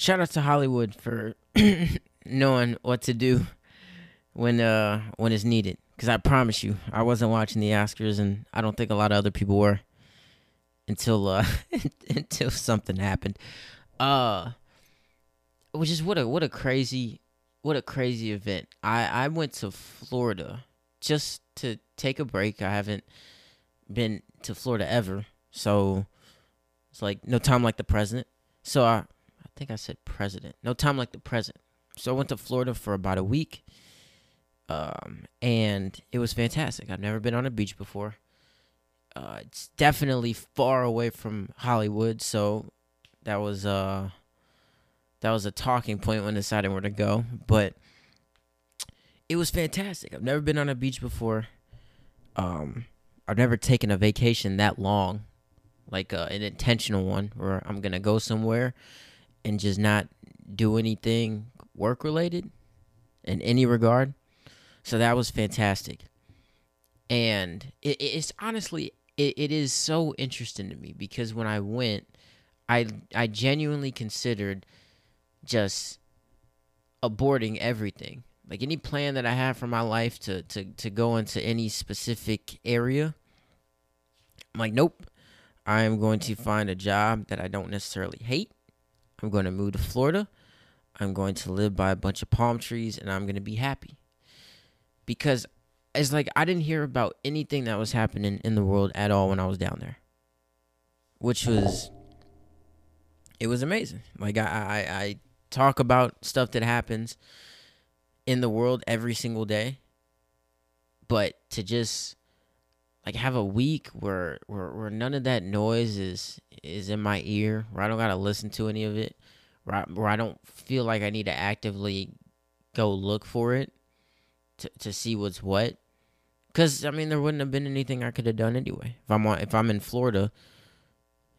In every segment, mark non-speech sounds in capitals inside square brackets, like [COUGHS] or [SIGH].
shout out to Hollywood for [COUGHS] knowing what to do when uh when it's needed. Because I promise you, I wasn't watching the Oscars, and I don't think a lot of other people were until uh [LAUGHS] until something happened. Uh, which is what a what a crazy what a crazy event. I I went to Florida just to take a break. I haven't been to Florida ever, so it's like no time like the present. So I I think I said president. No time like the president. So I went to Florida for about a week. Um, and it was fantastic. I've never been on a beach before. Uh, it's definitely far away from Hollywood, so that was uh that was a talking point when deciding where to go. But it was fantastic. I've never been on a beach before. Um, I've never taken a vacation that long, like uh, an intentional one, where I'm gonna go somewhere and just not do anything work related in any regard. So that was fantastic. And it, it's honestly, it, it is so interesting to me because when I went, I I genuinely considered just aborting everything. Like any plan that I have for my life to to to go into any specific area. I'm like, nope. I am going to find a job that I don't necessarily hate. I'm going to move to Florida. I'm going to live by a bunch of palm trees and I'm going to be happy. Because it's like I didn't hear about anything that was happening in the world at all when I was down there. Which was it was amazing. Like I I, I talk about stuff that happens in the world every single day. But to just like have a week where, where where none of that noise is is in my ear, where I don't gotta listen to any of it, where I, where I don't feel like I need to actively go look for it to to see what's what. Cause I mean, there wouldn't have been anything I could have done anyway. If I'm on, if I'm in Florida,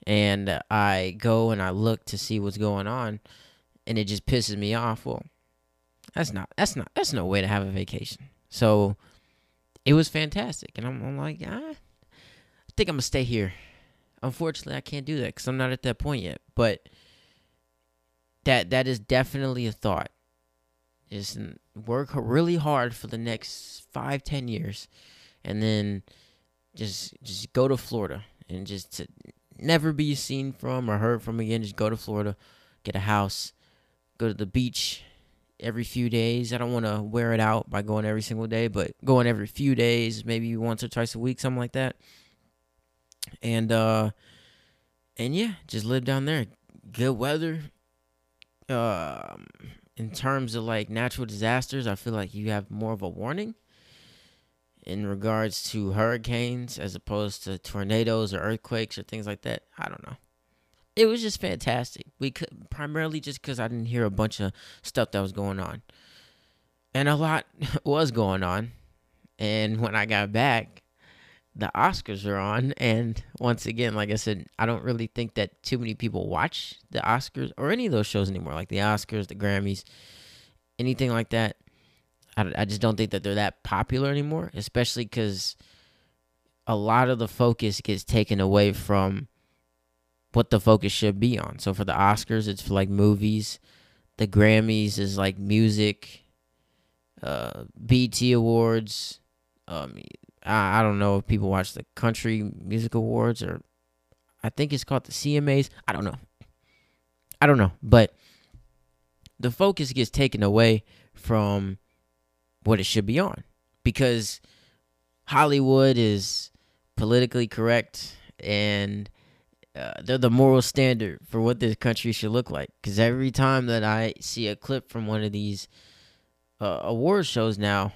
and I go and I look to see what's going on, and it just pisses me off. Well, that's not that's not that's no way to have a vacation. So it was fantastic, and I'm, I'm like, ah, I think I'm gonna stay here. Unfortunately, I can't do that because I'm not at that point yet. But that that is definitely a thought. Is work really hard for the next five ten years, and then just just go to Florida and just to never be seen from or heard from again. Just go to Florida, get a house, go to the beach every few days. I don't want to wear it out by going every single day, but going every few days, maybe once or twice a week, something like that. And uh and yeah, just live down there. Good weather. Um in terms of like natural disasters, I feel like you have more of a warning in regards to hurricanes as opposed to tornadoes or earthquakes or things like that. I don't know it was just fantastic. We could primarily just because I didn't hear a bunch of stuff that was going on, and a lot [LAUGHS] was going on. And when I got back, the Oscars are on, and once again, like I said, I don't really think that too many people watch the Oscars or any of those shows anymore, like the Oscars, the Grammys, anything like that. I, I just don't think that they're that popular anymore, especially because a lot of the focus gets taken away from what the focus should be on. So for the Oscars, it's for like movies. The Grammys is like music. Uh, BET Awards. Um, I, I don't know if people watch the Country Music Awards or I think it's called the CMAs. I don't know. I don't know, but the focus gets taken away from what it should be on because Hollywood is politically correct and uh, they're the moral standard for what this country should look like. Because every time that I see a clip from one of these uh, award shows now,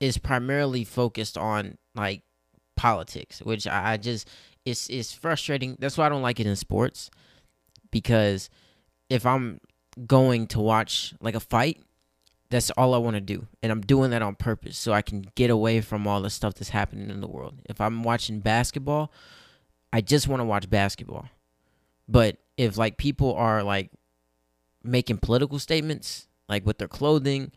is primarily focused on like politics, which I, just it's it's frustrating. That's why I don't like it in sports. Because if I'm going to watch like a fight, that's all I want to do. And I'm doing that on purpose so I can get away from all the stuff that's happening in the world. If I'm watching basketball, I just want to watch basketball. But if like people are like making political statements, like with their clothing,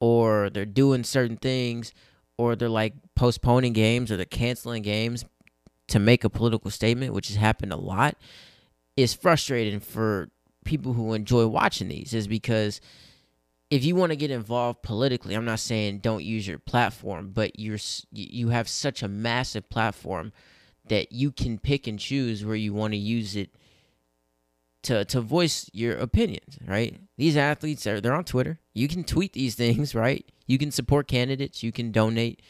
or they're doing certain things, or they're like postponing games or they're canceling games to make a political statement, which has happened a lot, is frustrating for people who enjoy watching these is because if you want to get involved politically, I'm not saying don't use your platform, but you're you have such a massive platform that you can pick and choose where you want to use it to to voice your opinions, right? These athletes are they're on Twitter. You can tweet these things, [LAUGHS] right? You can support candidates. You can donate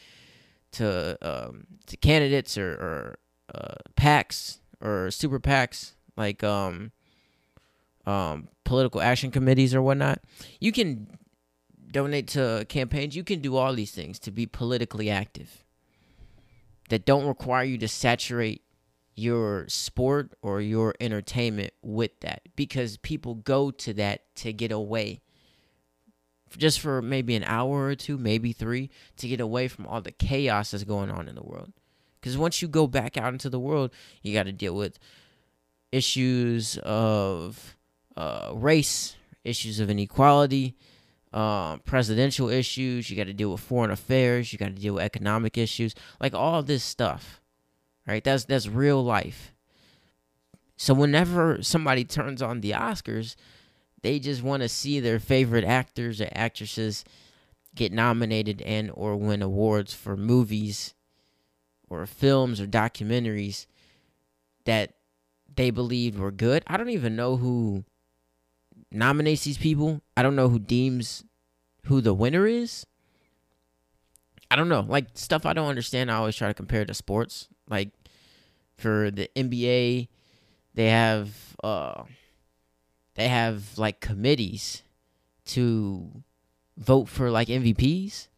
to um, to candidates or, or uh, PACs or super PACs like um, um, political action committees or whatnot. You can donate to campaigns. You can do all these things to be politically active that don't require you to saturate your sport or your entertainment with that because people go to that to get away just for maybe an hour or two, maybe three, to get away from all the chaos that's going on in the world. Because once you go back out into the world, you got to deal with issues of uh, race, issues of inequality, um, presidential issues. You got to deal with foreign affairs. You got to deal with economic issues, like all this stuff. Right? That's that's real life. So whenever somebody turns on the Oscars, they just want to see their favorite actors or actresses get nominated and or win awards for movies or films or documentaries that they believed were good. I don't even know who nominates these people. I don't know who deems who the winner is. I don't know. Like stuff I don't understand, I always try to compare to sports. Like for the NBA, they have uh they have like committees to vote for like MVPs.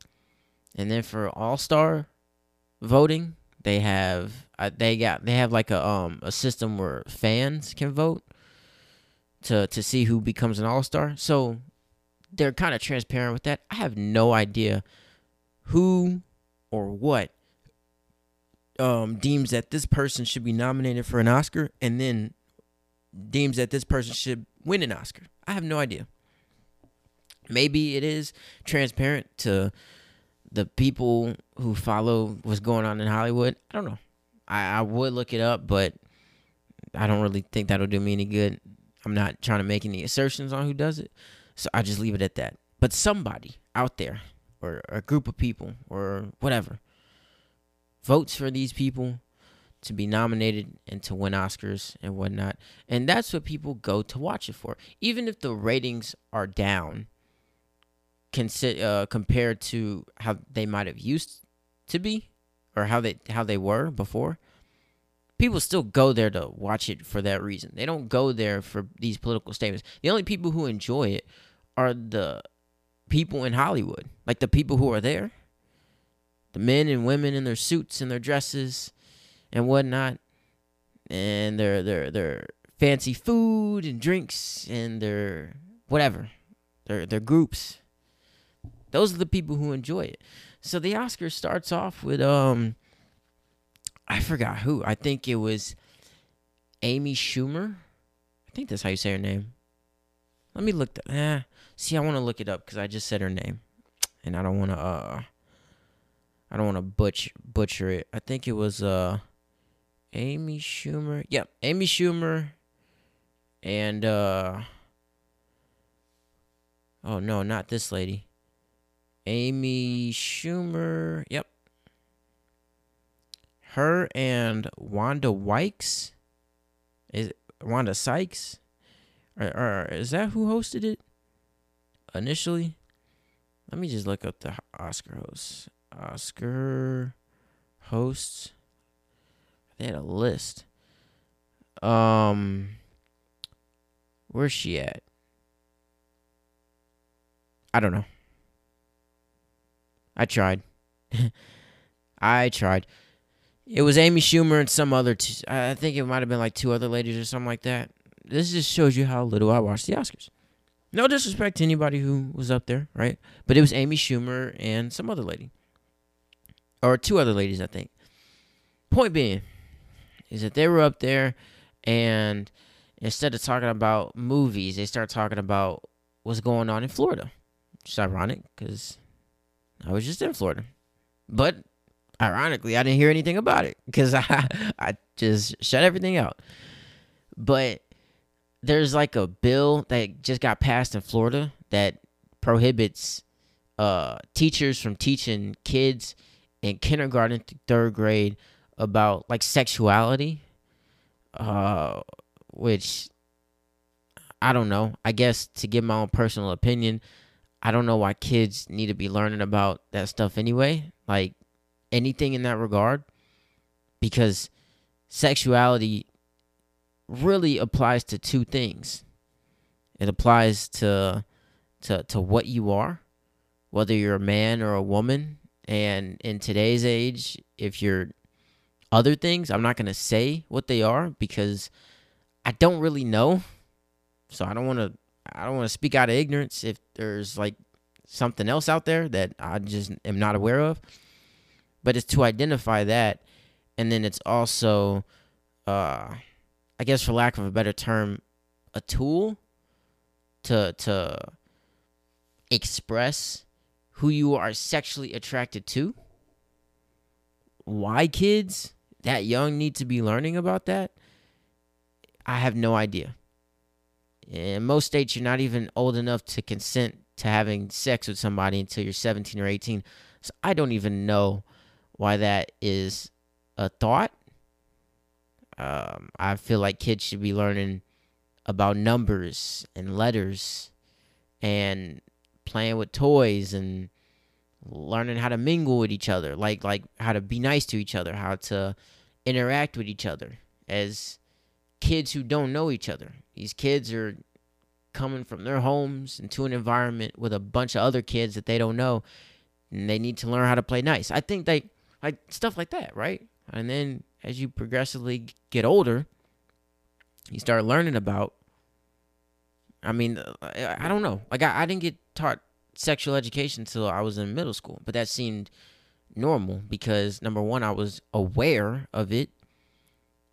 And then for All-Star voting, they have uh, they got they have like a um a system where fans can vote to to see who becomes an all-star. So they're kind of transparent with that. I have no idea who or what um, deems that this person should be nominated for an Oscar and then deems that this person should win an Oscar. I have no idea. Maybe it is transparent to the people who follow what's going on in Hollywood. I don't know. I, I would look it up, but I don't really think that'll do me any good. I'm not trying to make any assertions on who does it. So I just leave it at that. But somebody out there, or a group of people, or whatever, votes for these people to be nominated and to win Oscars and whatnot. And that's what people go to watch it for. Even if the ratings are down uh, compared to how they might have used to be or how they how they were before, people still go there to watch it for that reason. They don't go there for these political statements. The only people who enjoy it are the people in Hollywood, like the people who are there, the men and women in their suits and their dresses and whatnot, and their their their fancy food and drinks and their whatever, their their groups. Those are the people who enjoy it. So the Oscars starts off with um I forgot who. I think it was Amy Schumer. I think that's how you say her name. Let me look. that. eh, see, I want to look it up because I just said her name, and I don't want to. Uh, I don't want to butch butcher it. I think it was uh, Amy Schumer. Yep, Amy Schumer, and uh, oh no, not this lady. Amy Schumer. Yep, her and Wanda Wykes is Wanda Sykes or, or, is that who hosted it initially? Let me just look up the Oscar hosts. Oscar hosts. They had a list. Um where's she at? I don't know. I tried. [LAUGHS] I tried. It was Amy Schumer and some other. T- I think it might have been like two other ladies or something like that. This just shows you how little I watch the Oscars. No disrespect to anybody who was up there, right? But it was Amy Schumer and some other lady, or two other ladies, I think. Point being, is that they were up there, and instead of talking about movies, they start talking about what's going on in Florida. Which is ironic because I was just in Florida, but ironically, I didn't hear anything about it because [LAUGHS] I I just shut everything out. But there's like a bill that just got passed in Florida that prohibits uh, teachers from teaching kids in kindergarten to third grade about like sexuality, uh, which I don't know. I guess to give my own personal opinion, I don't know why kids need to be learning about that stuff anyway. Like anything in that regard, because sexuality really applies to two things. It applies to to to what you are, whether you're a man or a woman. And in today's age, if you're other things, I'm not going to say what they are because I don't really know. So I don't want to I don't want to speak out of ignorance if there's like something else out there that I just am not aware of. But it's to identify that and then it's also uh I guess for lack of a better term, a tool to to express who you are sexually attracted to. Why kids that young need to be learning about that? I have no idea. In most states, you're not even old enough to consent to having sex with somebody until you're 17 or 18. So I don't even know why that is a thought. Um, I feel like kids should be learning about numbers and letters and playing with toys and learning how to mingle with each other, like like how to be nice to each other, how to interact with each other as kids who don't know each other. These kids are coming from their homes into an environment with a bunch of other kids that they don't know and they need to learn how to play nice. I think they like stuff like that, right? And then as you progressively get older, you start learning about. I mean, uh, I don't know. Like I, I didn't get taught sexual education until I was in middle school, but that seemed normal because number one, I was aware of it.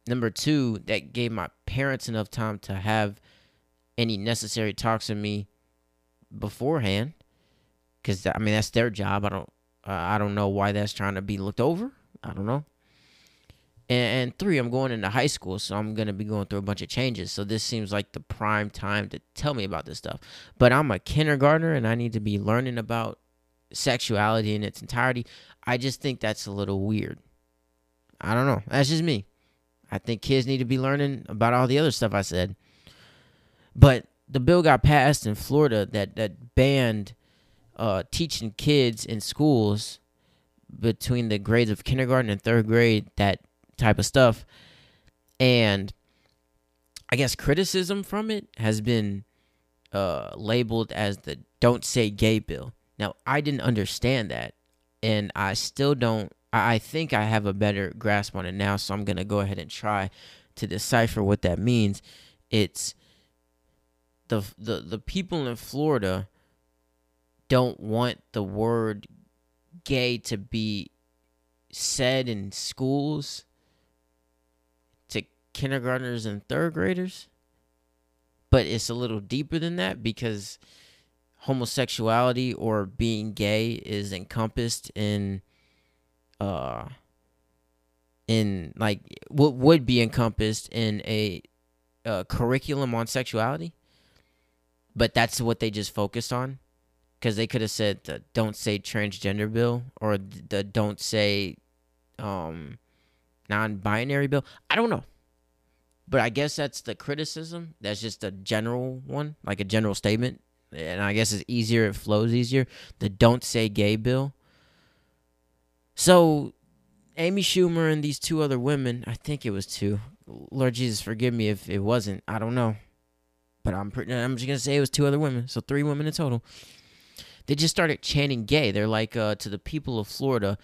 Number two, that gave my parents enough time to have any necessary talks with me beforehand, because I mean that's their job. I don't, uh, I don't know why that's trying to be looked over. I don't know. And, and three, I'm going into high school, so I'm gonna be going through a bunch of changes. So this seems like the prime time to tell me about this stuff. But I'm a kindergartner, and I need to be learning about sexuality in its entirety. I just think that's a little weird. I don't know. That's just me. I think kids need to be learning about all the other stuff I said. But the bill got passed in Florida that that banned uh, teaching kids in schools between the grades of kindergarten and third grade that type of stuff. And I guess criticism from it has been uh, labeled as the don't say gay bill. Now, I didn't understand that, and I still don't. I think I have a better grasp on it now, so I'm going to go ahead and try to decipher what that means. It's the, the, the people in Florida don't want the word gay to be said in schools to kindergartners and third graders. But it's a little deeper than that because homosexuality or being gay is encompassed in uh in like what would be encompassed in a, a curriculum on sexuality but that's what they just focused on because they could have said the don't say transgender bill or the don't say um non-binary bill i don't know but I guess that's the criticism. That's just a general one, like a general statement. And I guess it's easier, it flows easier. The don't say gay bill. So Amy Schumer and these two other women, I think it was two. Lord Jesus, forgive me if it wasn't. I don't know. But I'm pretty I'm just gonna say it was two other women. So three women in total. They just started chanting gay. They're like uh, to the people of Florida,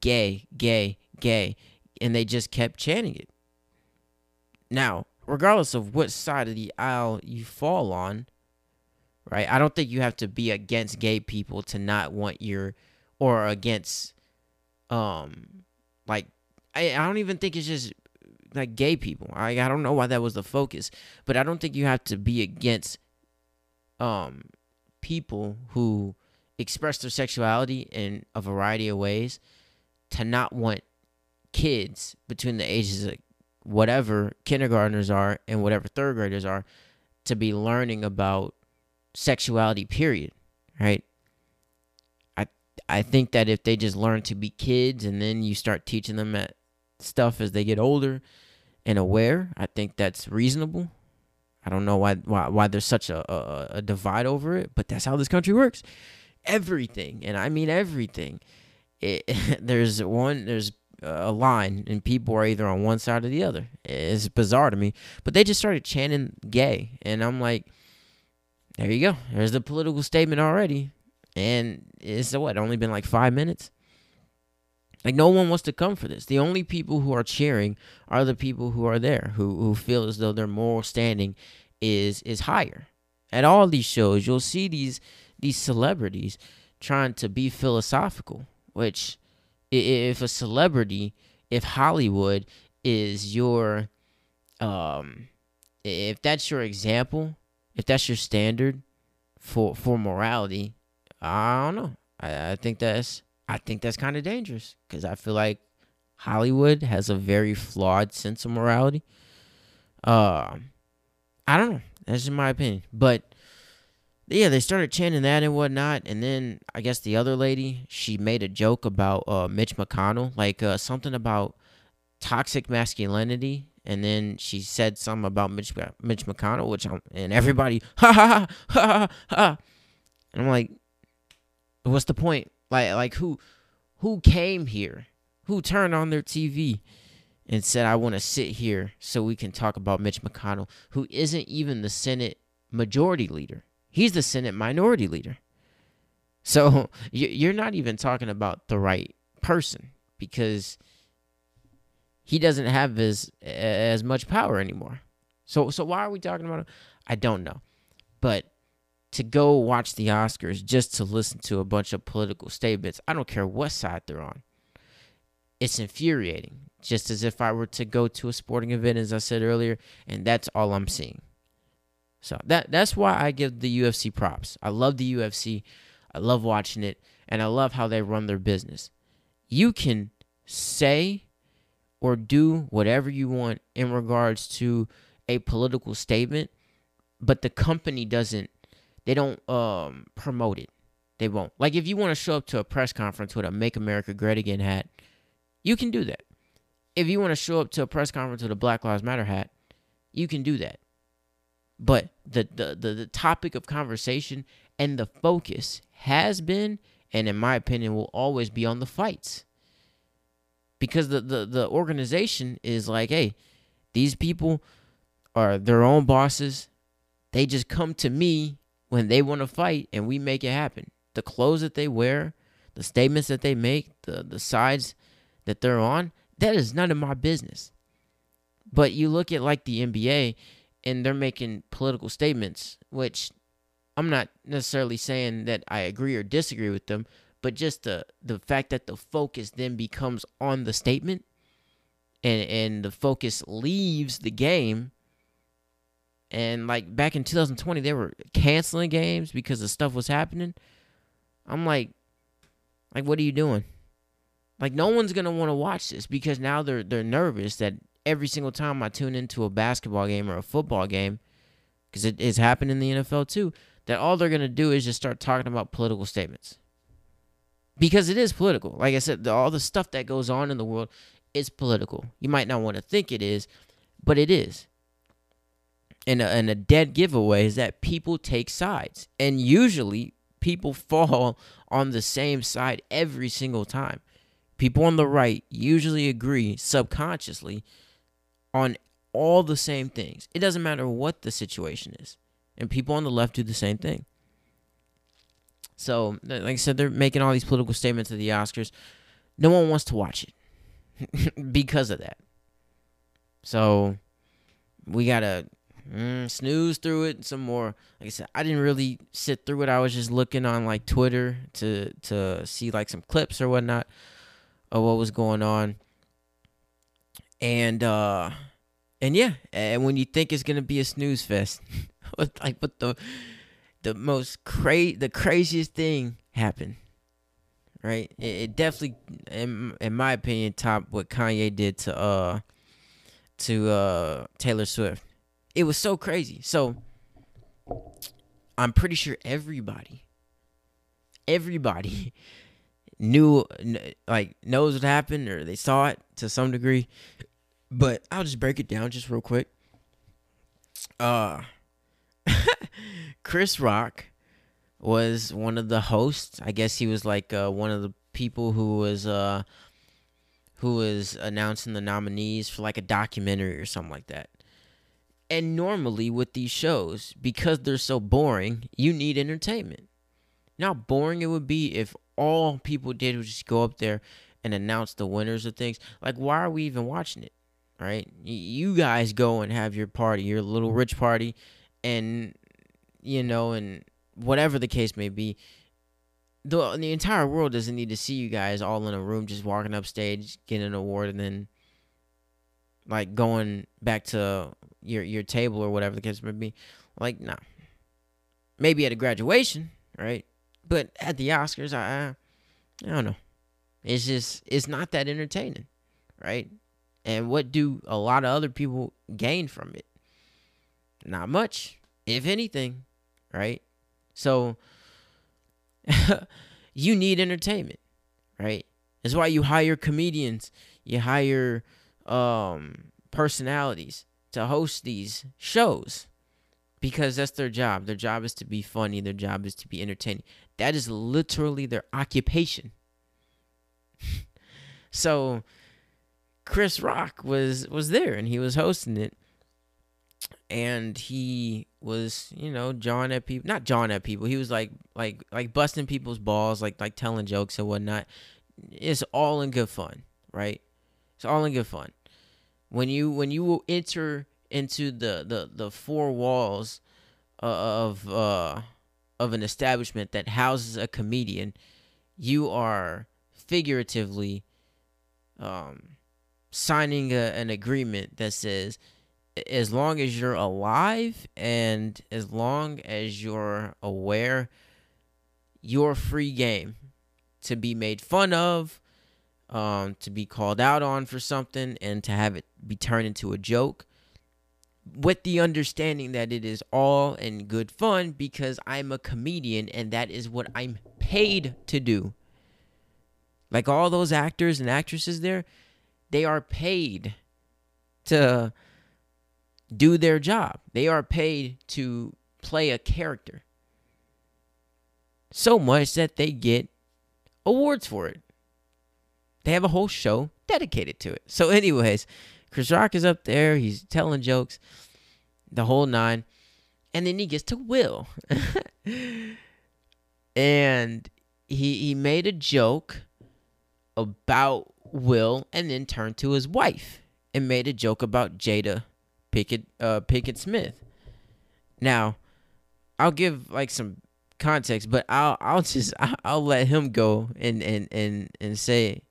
gay, gay, gay. And they just kept chanting it. Now, regardless of what side of the aisle you fall on, right? I don't think you have to be against gay people to not want your or against um like I, I don't even think it's just like gay people. I I don't know why that was the focus, but I don't think you have to be against um people who express their sexuality in a variety of ways to not want kids between the ages of whatever kindergartners are and whatever third graders are to be learning about sexuality period, right? I I think that if they just learn to be kids and then you start teaching them at stuff as they get older and aware, I think that's reasonable. I don't know why why, why there's such a, a, a divide over it, but that's how this country works. Everything, and I mean everything. It, [LAUGHS] there's one there's a line and people are either on one side or the other. It's bizarre to me. But they just started chanting gay. And I'm like, there you go. There's the political statement already. And it's what, only been like five minutes? Like no one wants to come for this. The only people who are cheering are the people who are there, who who feel as though their moral standing is is higher. At all these shows, you'll see these these celebrities trying to be philosophical, which if a celebrity, if Hollywood is your, um, if that's your example, if that's your standard for for morality, I don't know. I, I think that's I think that's kind of dangerous because I feel like Hollywood has a very flawed sense of morality. Uh, I don't know. That's just my opinion, but yeah, they started chanting that and whatnot, and then I guess the other lady she made a joke about uh, Mitch McConnell, like uh, something about toxic masculinity, and then she said something about Mitch Mitch McConnell, which I'm, and everybody [LAUGHS] ha ha ha ha ha, and I'm like, what's the point? Like like who who came here? Who turned on their TV? And said, I want to sit here so we can talk about Mitch McConnell, who isn't even the Senate majority leader. He's the Senate minority leader. So [LAUGHS] you're not even talking about the right person because he doesn't have as as much power anymore. So so why are we talking about him? I don't know. But to go watch the Oscars just to listen to a bunch of political statements, I don't care what side they're on. It's infuriating. Just as if I were to go to a sporting event as I said earlier and that's all I'm seeing. So that that's why I give the UFC props. I love the UFC. I love watching it and I love how they run their business. You can say or do whatever you want in regards to a political statement, but the company doesn't they don't um promote it. They won't. Like if you want to show up to a press conference with a Make America Great Again hat, you can do that. If you want to show up to a press conference with a Black Lives Matter hat, you can do that. But the, the, the, the topic of conversation and the focus has been, and in my opinion, will always be on the fights. Because the, the, the organization is like, hey, these people are their own bosses. They just come to me when they want to fight and we make it happen. The clothes that they wear, the statements that they make, the, the sides that they're on, that is none of my business. But you look at like the NBA and they're making political statements, which I'm not necessarily saying that I agree or disagree with them, but just the the fact that the focus then becomes on the statement and and the focus leaves the game. And like back in 2020 they were canceling games because the stuff was happening. I'm like like what are you doing? Like no one's gonna want to watch this because now they're they're nervous that every single time I tune into a basketball game or a football game, because it is happening in the NFL too, that all they're gonna do is just start talking about political statements. Because it is political. Like I said, all the stuff that goes on in the world is political. You might not want to think it is, but it is. And a, and a dead giveaway is that people take sides. And usually people [LAUGHS] fall on the same side every single time. People on the right usually agree subconsciously on all the same things. It doesn't matter what the situation is. And people on the left do the same thing. So, like I said, they're making all these political statements at the Oscars. No one wants to watch it [LAUGHS] because of that. So, we got to mm, snooze through it some more. Like I said, I didn't really sit through it. I was just looking on like Twitter to to see like some clips or whatnot of what was going on and uh and yeah, and when you think it's gonna be a snooze fest, [LAUGHS] like what the the most cra the craziest thing happened, right? It, it, definitely, in in my opinion, top what Kanye did to uh to uh Taylor Swift. It was so crazy. So I'm pretty sure everybody, everybody [LAUGHS] knew, like, knows what happened or they saw it to some degree. But I'll just break it down just real quick. Uh, [LAUGHS] Chris Rock was one of the hosts. I guess he was like uh, one of the people who was uh, who was announcing the nominees for like a documentary or something like that. And normally with these shows, because they're so boring, you need entertainment. You how boring it would be if all people did was just go up there and announce the winners of things. Like, why are we even watching it? Right? You guys go and have your party, your little mm-hmm. rich party, and you know, and whatever the case may be, the the entire world doesn't need to see you guys all in a room just walking up stage, getting an award, and then like going back to your your table or whatever the case may be. Like, nah. Maybe at a graduation, right? But at the Oscars, I I don't know. It's just it's not that entertaining, right? And what do a lot of other people gain from it? Not much, if anything, right? So [LAUGHS] you need entertainment, right? That's why you hire comedians, you hire um personalities to host these shows because that's their job. Their job is to be funny, their job is to be entertaining. That is literally their occupation. [LAUGHS] so Chris Rock was was there and he was hosting it. And he was, you know, jawing at people not jawing at people. He was like like like busting people's balls, like like telling jokes and whatnot. It's all in good fun, right? It's all in good fun when you when you enter into the the the four walls of uh of an establishment that houses a comedian, you are figuratively um signing a, an agreement that says as long as you're alive and as long as you're aware you're free game to be made fun of um, to be called out on for something and to have it be turned into a joke with the understanding that it is all in good fun because I'm a comedian and that is what I'm paid to do. Like all those actors and actresses there, they are paid to do their job. They are paid to play a character. So much that they get awards for it. They have a whole show dedicated to it. So, anyways, Chris Rock is up there. He's telling jokes, the whole nine. And then he gets to Will. [LAUGHS] and he he made a joke about Will and then turned to his wife and made a joke about Jada Pickett uh Pickett Smith. Now, I'll give like some context, but I'll I'll just [LAUGHS] I'll let him go and and and and say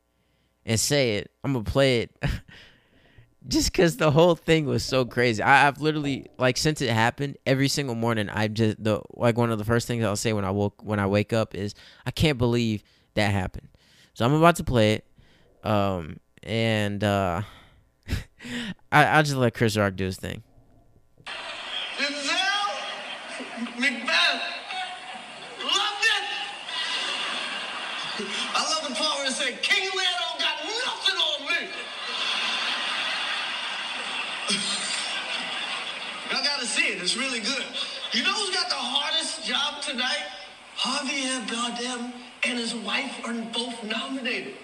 and say it. I'm gonna play it [LAUGHS] just because the whole thing was so crazy. I, have literally like since it happened, every single morning I just the like one of the first things I'll say when I woke when I wake up is I can't believe that happened. So I'm about to play it, um, and uh, [LAUGHS] I just let Chris Rock do his thing. [LAUGHS] I love the part where said King got nothing on me. [LAUGHS] Y'all gotta see it. It's really good. You know who's got the hardest job tonight? Javier Bardem and his wife are both nominated.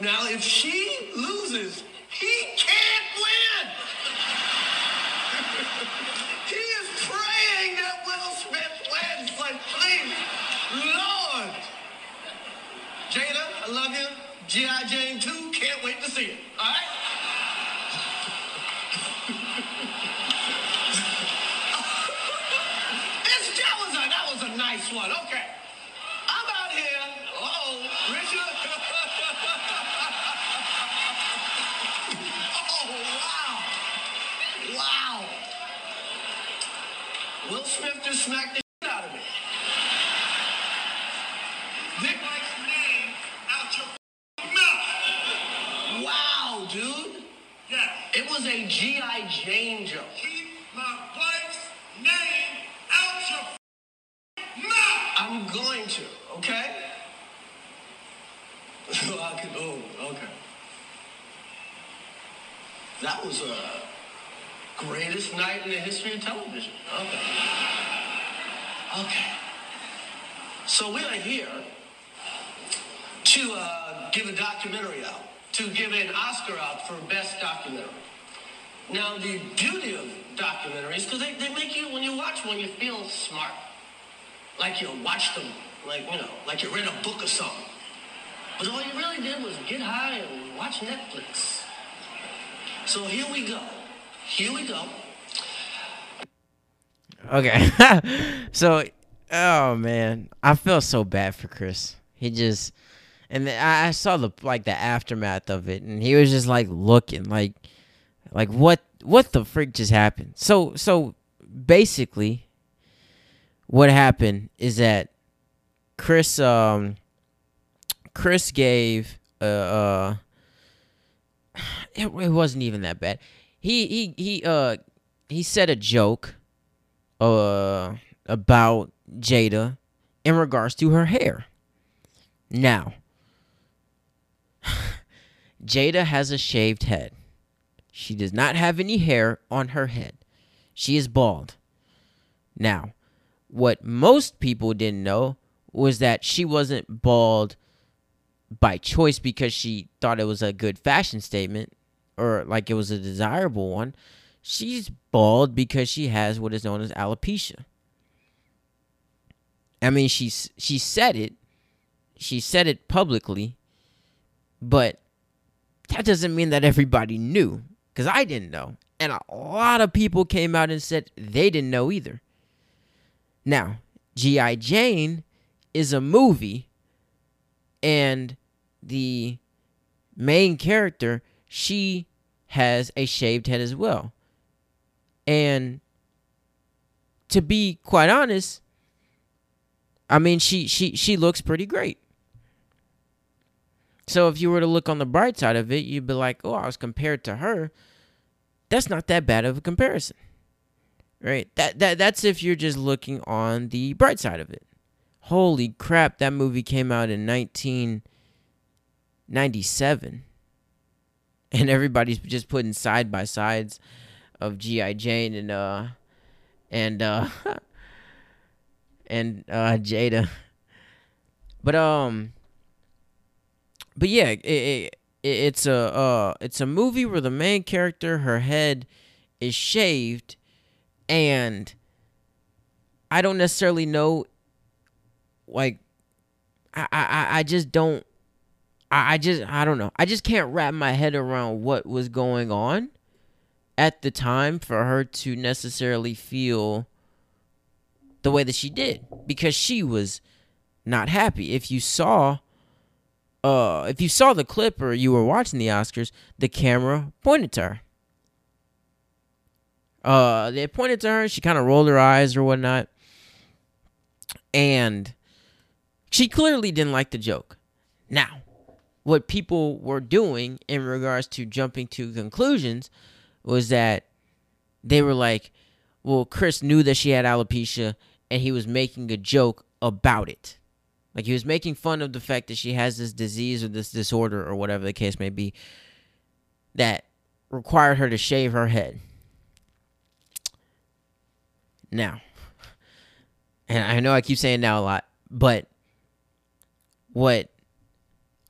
Now, if she loses, he can't win. [LAUGHS] he is praying that Will Smith wins. Like, please, Lord. Jada, I love you. G.I. Jane 2, can't wait to see it. All right? Smith just smacked the shit out of me. Nick Mike's name out your mouth. Wow, dude. Yeah. It was a G.I. Jane joke. okay? I could, oh, okay. That was a greatest night in the history of television. Okay. Okay. So we are here to uh, give a documentary out, to give an Oscar out for best documentary. Now, the beauty of documentaries, because they, they make you, when you watch one, you feel smart. Like you watched them, like, you know, like you read a book or something. But all you really did was get high and watch Netflix. So here we go. Here we go. Okay. [LAUGHS] so, oh man, I feel so bad for Chris. He just, and I saw the like the aftermath of it, and he was just like looking like, like what what the freak just happened. So so basically, what happened is that Chris um Chris gave uh, uh [SIGHS] it, it wasn't even that bad. He he he uh he said a joke uh about Jada in regards to her hair. Now, Jada has a shaved head. She does not have any hair on her head. She is bald. Now, what most people didn't know was that she wasn't bald by choice because she thought it was a good fashion statement or like it was a desirable one. She's bald because she has what is known as alopecia. I mean, she's she said it. She said it publicly, but that doesn't mean that everybody knew because I didn't know. And a lot of people came out and said they didn't know either. Now, G.I. Jane is a movie, and the main character, she has a shaved head as well. And to be quite honest, I mean she she she looks pretty great. So if you were to look on the bright side of it, you'd be like, "Oh, I was compared to her." That's not that bad of a comparison. Right? That that that's if you're just looking on the bright side of it. Holy crap, that movie came out in 1997. And everybody's just putting side by sides of GI Jane and uh and uh [LAUGHS] and uh Jada. But um but yeah, it, it, it's a uh it's a movie where the main character her head is shaved and I don't necessarily know like I I I just don't I, I just I don't know. I just can't wrap my head around what was going on at the time for her to necessarily feel the way that she did because she was not happy. If you saw uh if you saw the clip or you were watching the Oscars, the camera pointed to her. Uh they pointed to her, she kind of rolled her eyes or whatnot. And she clearly didn't like the joke. Now, what people were doing in regards to jumping to conclusions was that they were like, well, Chris knew that she had alopecia and he was making a joke about it. Like he was making fun of the fact that she has this disease or this disorder or whatever the case may be that required her to shave her head. Now, and I know I keep saying now a lot, but what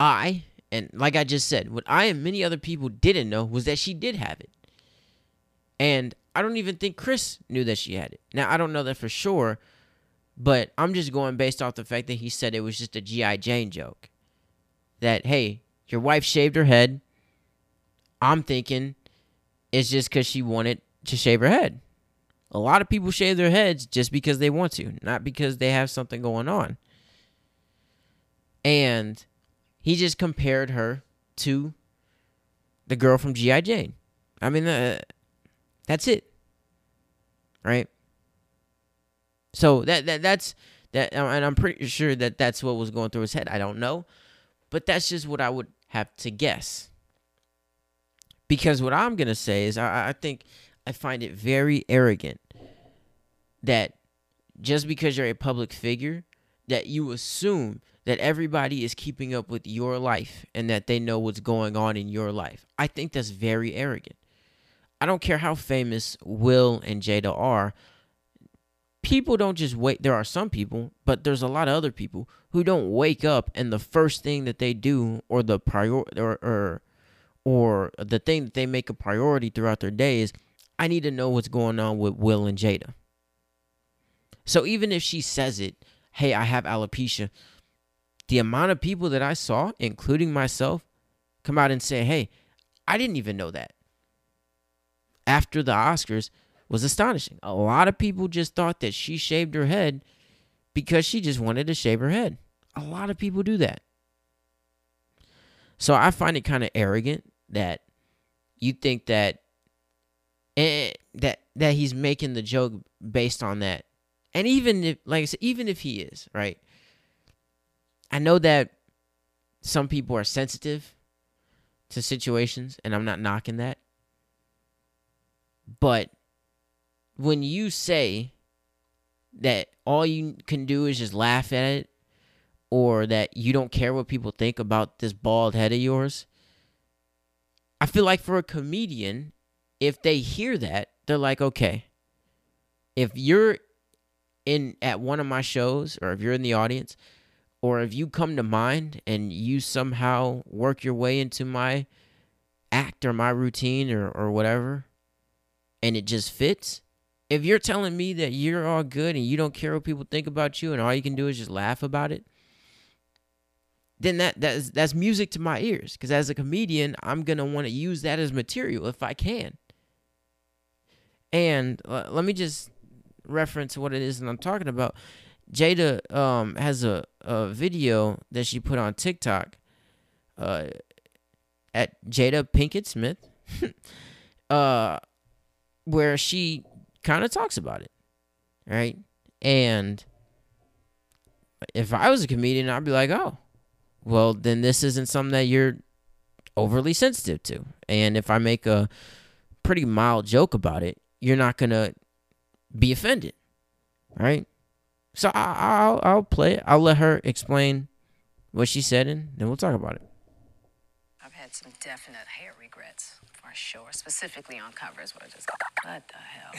I and like I just said, what I and many other people didn't know was that she did have it. And I don't even think Chris knew that she had it. Now, I don't know that for sure, but I'm just going based off the fact that he said it was just a G.I. Jane joke. That, hey, your wife shaved her head. I'm thinking it's just because she wanted to shave her head. A lot of people shave their heads just because they want to, not because they have something going on. And he just compared her to the girl from G.I. Jane. I mean, uh, that's it. Right? So that that that's that uh, and I'm pretty sure that that's what was going through his head. I don't know, but that's just what I would have to guess. Because what I'm gonna say is, I, I think I find it very arrogant that just because you're a public figure, that you assume that everybody is keeping up with your life and that they know what's going on in your life. I think that's very arrogant. I don't care how famous Will and Jada are. People don't just wait. There are some people, but there's a lot of other people who don't wake up and the first thing that they do, or the prior, or, or, or the thing that they make a priority throughout their day is, I need to know what's going on with Will and Jada. So even if she says it, hey, I have alopecia, the amount of people that I saw, including myself, come out and say, hey, I didn't even know that after the Oscars was astonishing. A lot of people just thought that she shaved her head because she just wanted to shave her head. A lot of people do that. So I find it kind of arrogant that you think that eh, that that he's making the joke based on that. And even if like I said even if he is, right? I know that some people are sensitive to situations and I'm not knocking that. But when you say that all you can do is just laugh at it or that you don't care what people think about this bald head of yours, I feel like for a comedian, if they hear that, they're like, okay, if you're in at one of my shows or if you're in the audience or if you come to mind and you somehow work your way into my act or my routine or, or whatever, and it just fits, if you're telling me that you're all good and you don't care what people think about you and all you can do is just laugh about it, then that that's that's music to my ears. Because as a comedian, I'm gonna want to use that as material if I can. And uh, let me just reference what it is that I'm talking about. Jada um, has a, a video that she put on TikTok uh, at Jada Pinkett Smith. [LAUGHS] uh, where she kind of talks about it, right? And if I was a comedian, I'd be like, oh, well, then this isn't something that you're overly sensitive to. And if I make a pretty mild joke about it, you're not going to be offended, right? So I, will I'll play it. I'll let her explain what she said, and then we'll talk about it. I've had some definite hair regrets for sure, specifically on covers where just, what the hell?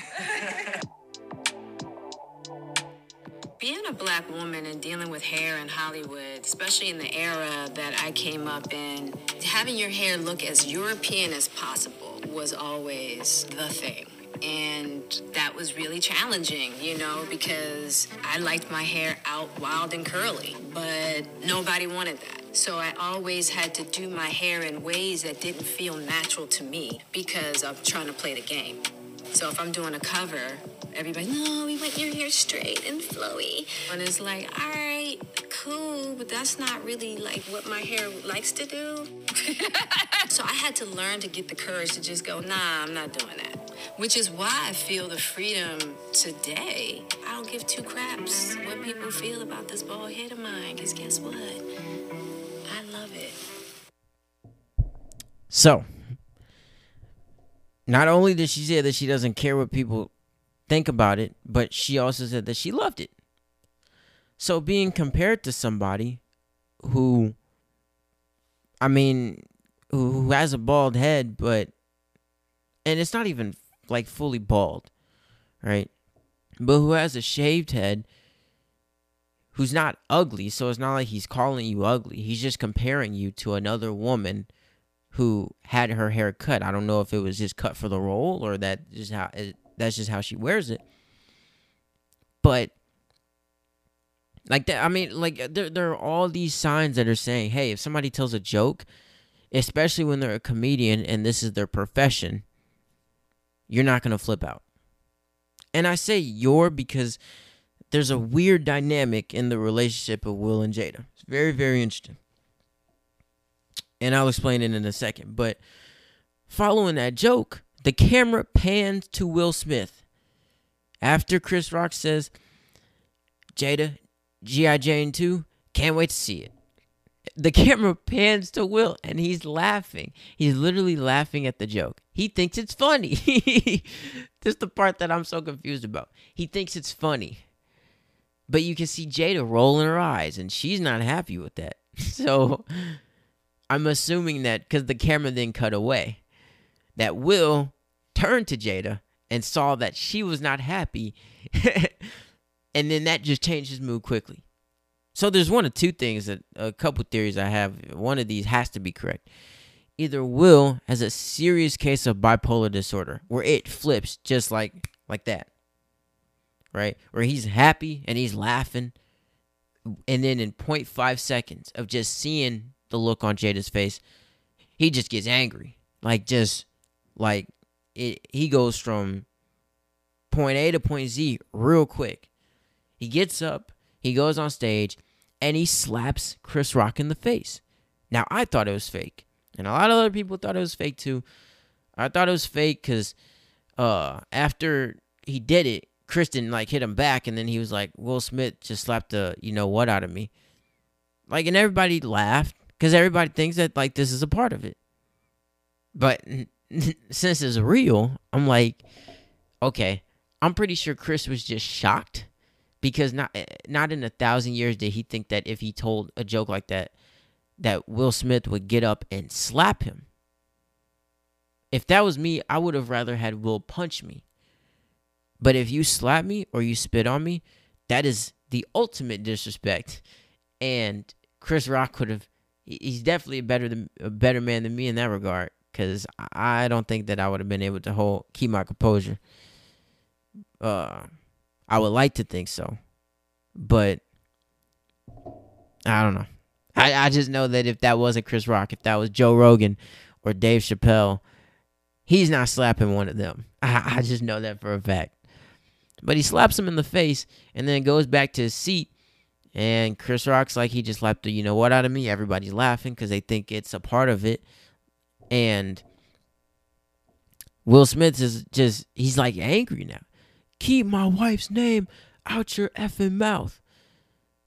[LAUGHS] Being a black woman and dealing with hair in Hollywood, especially in the era that I came up in, having your hair look as European as possible was always the thing. And that was really challenging, you know, because I liked my hair out wild and curly, but nobody wanted that. So I always had to do my hair in ways that didn't feel natural to me because I'm trying to play the game. So if I'm doing a cover, everybody, no, we want your hair straight and flowy. And it's like, all right, cool, but that's not really like what my hair likes to do. [LAUGHS] so I had to learn to get the courage to just go, nah, I'm not doing that. Which is why I feel the freedom today. I don't give two craps what people feel about this bald head of mine, because guess what? I love it. So, not only did she say that she doesn't care what people think about it, but she also said that she loved it. So, being compared to somebody who, I mean, who has a bald head, but, and it's not even like fully bald, right? But who has a shaved head, who's not ugly. So, it's not like he's calling you ugly. He's just comparing you to another woman who had her hair cut. I don't know if it was just cut for the role or that just how it, that's just how she wears it. But like that, I mean, like there there are all these signs that are saying, hey, if somebody tells a joke, especially when they're a comedian and this is their profession, you're not gonna flip out. And I say you're because there's a weird dynamic in the relationship of Will and Jada. It's very, very interesting and I'll explain it in a second. But following that joke, the camera pans to Will Smith after Chris Rock says, Jada, G.I. Jane 2, can't wait to see it. The camera pans to Will and he's laughing. He's literally laughing at the joke. He thinks it's funny. [LAUGHS] this is the part that I'm so confused about. He thinks it's funny. But you can see Jada rolling her eyes, and she's not happy with that. [LAUGHS] So I'm assuming that because the camera then cut away, that Will turned to Jada and saw that she was not happy. [LAUGHS] and then that just changed his mood quickly. So there's one of two things that a couple theories I have. One of these has to be correct. Either Will has a serious case of bipolar disorder where it flips just like like that. Right? Where he's happy and he's laughing and then in 0.5 seconds of just seeing the look on Jada's face, he just gets angry. Like just like it he goes from point A to point Z real quick. He gets up, he goes on stage, and he slaps Chris Rock in the face. Now I thought it was fake. And a lot of other people thought it was fake too. I thought it was fake because uh after he did it, Kristen like hit him back, and then he was like, Will Smith just slapped the you know what out of me. Like, and everybody laughed because everybody thinks that like this is a part of it. But since it's real, I'm like, okay, I'm pretty sure Chris was just shocked because not eh, not in a thousand years did he think that if he told a joke like that, that Will Smith would get up and slap him. If that was me, I would have rather had Will punch me. But if you slap me or you spit on me, that is the ultimate disrespect. And Chris Rock could have he's definitely a better than a better man than me in that regard cuz I don't think that I would have been able to hold keep my composure. Uh I would like to think so. But I don't know. I, I just know that if that wasn't Chris Rock, if that was Joe Rogan or Dave Chappelle, he's not slapping one of them. [LAUGHS] I, I just know that for a fact. But he slaps him in the face and then goes back to his seat. And Chris Rock's like, he just slapped the you know what out of me. Everybody's laughing because they think it's a part of it. And Will Smith is just, he's like angry now. Keep my wife's name out your effing mouth.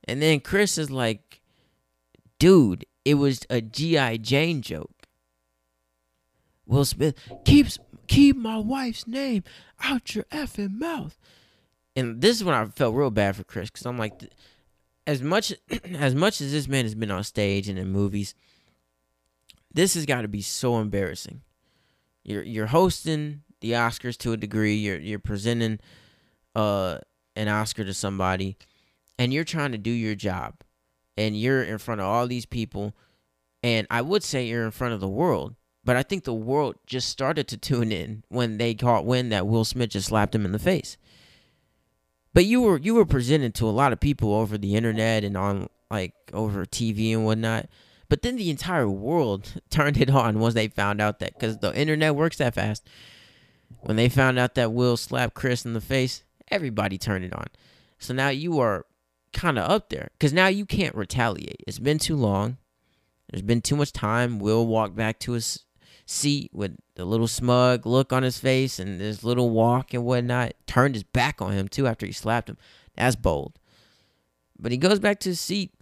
And then Chris is like, dude, it was a G.I. Jane joke. Will Smith keeps keep my wife's name out your effing mouth and this is when I felt real bad for Chris because I'm like, as much [CLEARS THROAT] as much as this man has been on stage and in movies, this has got to be so embarrassing. You're you're hosting the Oscars to a degree. You're you're presenting uh an Oscar to somebody, and you're trying to do your job, and you're in front of all these people, and I would say you're in front of the world. But I think the world just started to tune in when they caught wind that Will Smith just slapped him in the face. But you were you were presented to a lot of people over the internet and on like over TV and whatnot. But then the entire world [LAUGHS] turned it on once they found out that because the internet works that fast. When they found out that Will slapped Chris in the face, everybody turned it on. So now you are kind of up there because now you can't retaliate. It's been too long. There's been too much time. Will walked back to his seat with the little smug look on his face and his little walk and whatnot. Turned his back on him too after he slapped him. That's bold. But he goes back to his seat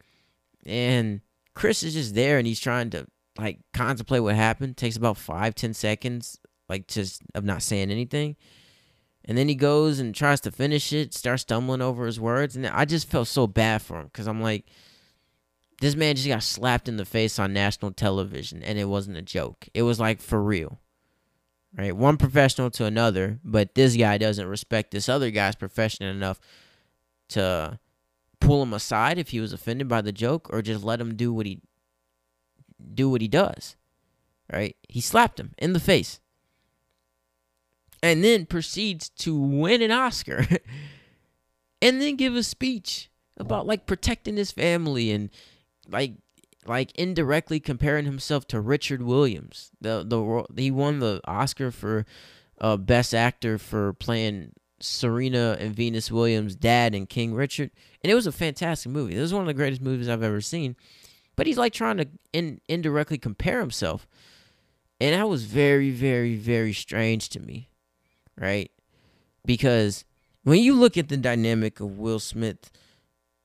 and Chris is just there and he's trying to like contemplate what happened. Takes about five, ten seconds, like just of not saying anything. And then he goes and tries to finish it, starts stumbling over his words. And I just felt so bad for him because I'm like, this man just got slapped in the face on national television and it wasn't a joke. It was like for real. Right? One professional to another, but this guy doesn't respect this other guy's profession enough to pull him aside if he was offended by the joke or just let him do what he do what he does. Right? He slapped him in the face. And then proceeds to win an Oscar. [LAUGHS] and then give a speech about like protecting his family and like like indirectly comparing himself to Richard Williams. The the he won the Oscar for uh, best actor for playing Serena and Venus Williams' dad in King Richard, and it was a fantastic movie. This is one of the greatest movies I've ever seen. But he's like trying to in, indirectly compare himself, and that was very, very, very strange to me, right? Because when you look at the dynamic of Will Smith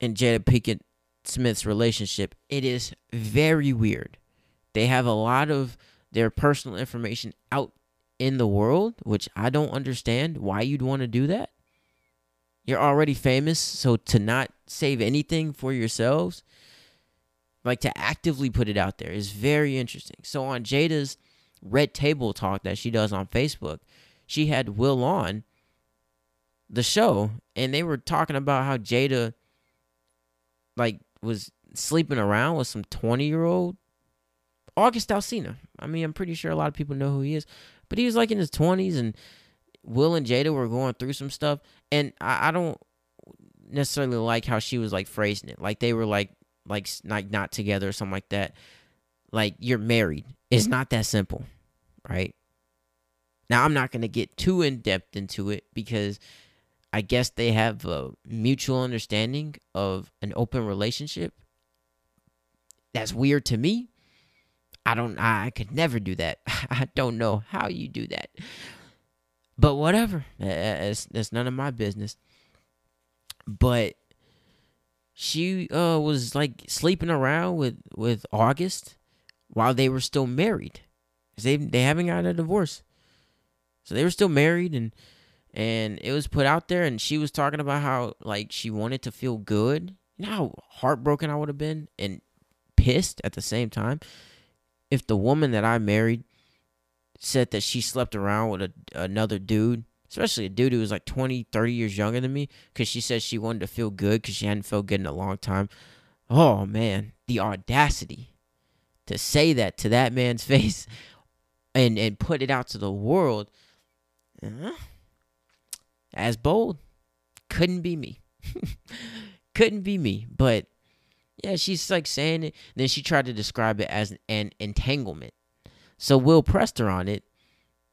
and Jada Pinkett Smith's relationship, it is very weird. They have a lot of their personal information out in the world, which I don't understand why you'd want to do that. You're already famous, so to not save anything for yourselves, like to actively put it out there is very interesting. So on Jada's Red Table Talk that she does on Facebook, she had Will on the show and they were talking about how Jada like was sleeping around with some 20 year old August Alsina. I mean, I'm pretty sure a lot of people know who he is, but he was like in his 20s and Will and Jada were going through some stuff. And I, I don't necessarily like how she was like phrasing it. Like they were like, like, like not together or something like that. Like you're married. It's not that simple, right? Now, I'm not to get too in depth into it because I guess they have a mutual understanding of an open relationship. That's weird to me. I don't I could never do that. [LAUGHS] I don't know how you do that. But whatever. It's, it's none of my business. But she uh was like sleeping around with with August while they were still married. They they haven't gotten a divorce. So they were still married and and it was put out there and she was talking about how like she wanted to feel good. You know how heartbroken I would have been and pissed at the same time if the woman that I married said that she slept around with a, another dude, especially a dude who was like 20, 30 years younger than me, because she said she wanted to feel good because she hadn't felt good in a long time. Oh man, the audacity to say that to that man's [LAUGHS] face and and put it out to the world. Uh, as bold. Couldn't be me. [LAUGHS] Couldn't be me. But yeah, she's like saying it. Then she tried to describe it as an entanglement. So Will pressed her on it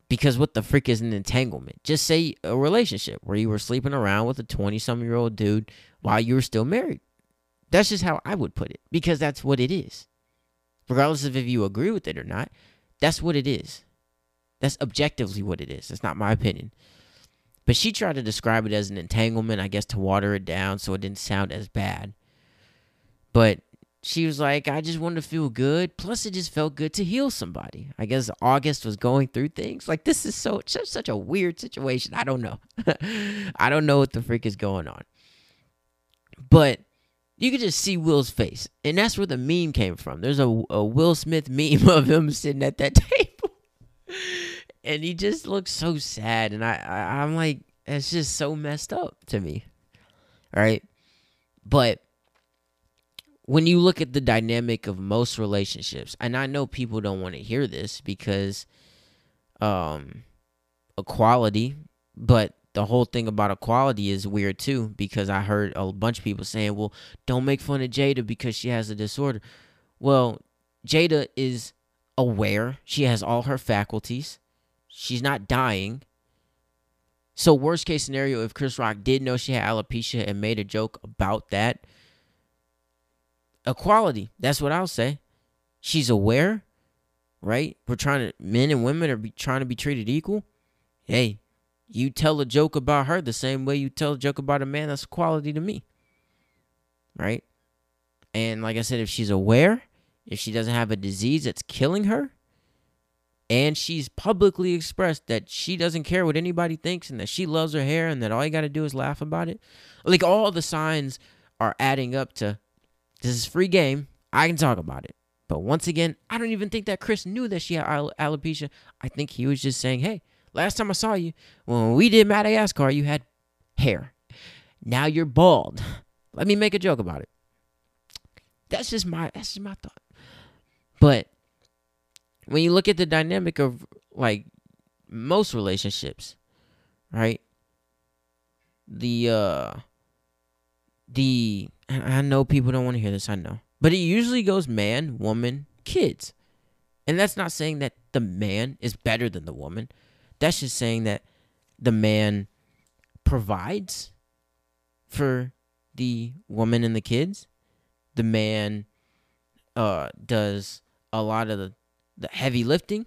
because what the freak is an entanglement? Just say a relationship where you were sleeping around with a 20 some year old dude while you were still married. That's just how I would put it because that's what it is. Regardless of if you agree with it or not, that's what it is. That's objectively what it is. That's not my opinion. But she tried to describe it as an entanglement, I guess, to water it down so it didn't sound as bad. But she was like, I just wanted to feel good. Plus, it just felt good to heal somebody. I guess August was going through things. Like, this is so such, such a weird situation. I don't know. [LAUGHS] I don't know what the freak is going on. But you could just see Will's face. And that's where the meme came from. There's a, a Will Smith meme [LAUGHS] of him sitting at that [LAUGHS] table. And he just looks so sad. And I, I I'm like, it's just so messed up to me. Right? But when you look at the dynamic of most relationships, and I know people don't want to hear this because um equality, but the whole thing about equality is weird too because I heard a bunch of people saying, "Well, don't make fun of Jada because she has a disorder." Well, Jada is aware. She has all her faculties. She's not dying. So, worst case scenario, if Chris Rock did know she had alopecia and made a joke about that, equality. That's what I'll say. She's aware, right? We're trying to men and women are be, trying to be treated equal. Hey, you tell a joke about her the same way you tell a joke about a man. That's equality to me, right? And like I said, if she's aware, if she doesn't have a disease that's killing her, and she's publicly expressed that she doesn't care what anybody thinks and that she loves her hair and that all you got to do is laugh about it, like all the signs are adding up to this is free game. I can talk about it. But once again, I don't even think that Chris knew that she had alopecia. I think he was just saying, hey, last time I saw you, when we did Madagascar, you had hair. Now you're bald. Let me make a joke about it. That's just my that's just my thought. But when you look at the dynamic of like most relationships, right? The uh the I know people don't want to hear this, I know. But it usually goes man, woman, kids. And that's not saying that the man is better than the woman. That's just saying that the man provides for the woman and the kids. The man uh, does a lot of the, the heavy lifting,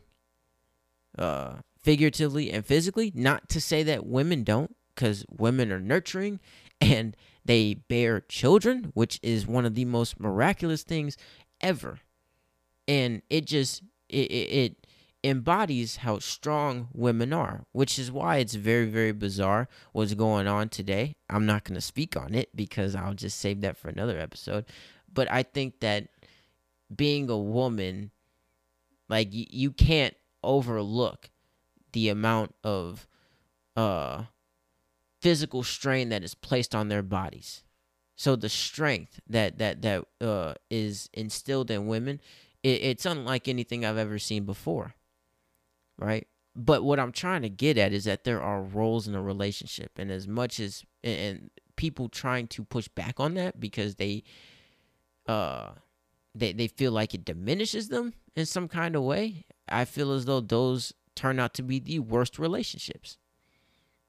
uh, figuratively and physically. Not to say that women don't, because women are nurturing [LAUGHS] and they bear children, which is one of the most miraculous things ever. And it just it it embodies how strong women are, which is why it's very, very bizarre what's going on today. I'm not going to speak on it because I'll just save that for another episode. But I think that being a woman, like, y- you can't overlook the amount of uh, physical strain that is placed on their bodies. So the strength that that that uh, is instilled in women, it, it's unlike anything I've ever seen before right? But what I'm trying to get at is that there are roles in a relationship, and as much as and people trying to push back on that because they uh they they feel like it diminishes them in some kind of way, I feel as though those turn out to be the worst relationships.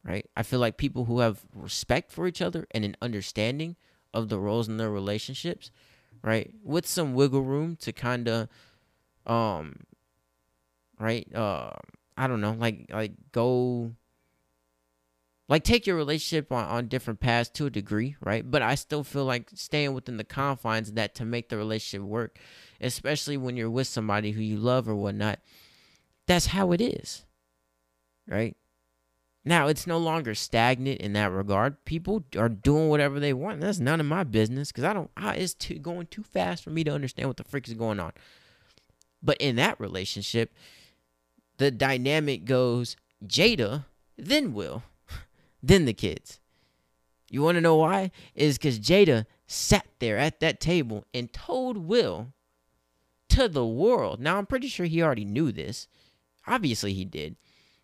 Right? I feel like people who have respect for each other and an understanding of the roles in their relationships, right? With some wiggle room to kind of um right? Uh, I don't know, like like go like take your relationship on, on different paths to a degree, right? But I still feel like staying within the confines of that to make the relationship work, especially when you're with somebody who you love or whatnot. That's how it is, right? Now it's no longer stagnant in that regard. People are doing whatever they want. That's none of my business because I don't. I, it's too, going too fast for me to understand what the freak is going on. But in that relationship, the dynamic goes Jada, then Will, then the kids. You want to know why? Is because Jada sat there at that table and told Will to the world. Now, I'm pretty sure he already knew this. Obviously, he did.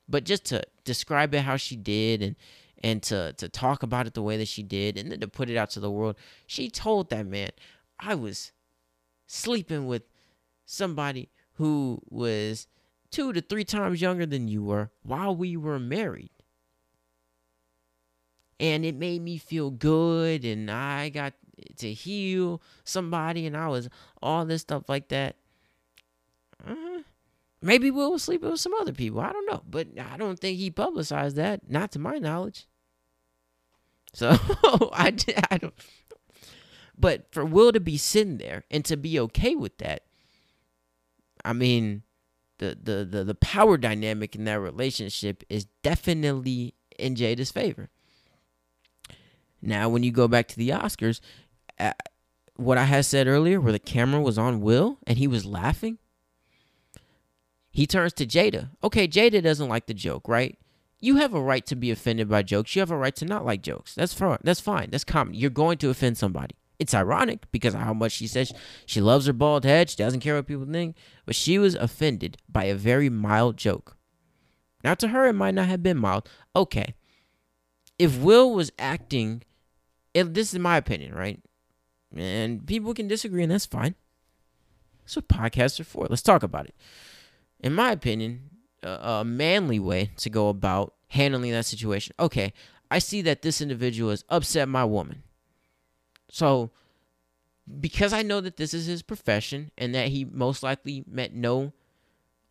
But just to describe it how she did and and to, to talk about it the way that she did and then to put it out to the world, she told that man, I was sleeping with somebody who was two to three times younger than you were while we were married. And it made me feel good, and I got to heal somebody, and I was all this stuff like that. Uh, maybe Will was sleeping with some other people. I don't know. But I don't think he publicized that, not to my knowledge. So [LAUGHS] I, I don't. But for Will to be sitting there and to be okay with that, I mean, the, the the the power dynamic in that relationship is definitely in Jada's favor. Now, when you go back to the Oscars, uh, what I had said earlier, where the camera was on Will and he was laughing, he turns to Jada. Okay, Jada doesn't like the joke, right? You have a right to be offended by jokes. You have a right to not like jokes. That's fine. That's fine. That's common. You're going to offend somebody. It's ironic because how much she says she loves her bald head. She doesn't care what people think. But she was offended by a very mild joke. Now, to her, it might not have been mild. Okay. If Will was acting, if this is my opinion, right? And people can disagree, and that's fine. That's what podcasts are for. Let's talk about it. In my opinion, a, a manly way to go about handling that situation. Okay, I see that this individual has upset my woman. So, because I know that this is his profession and that he most likely meant no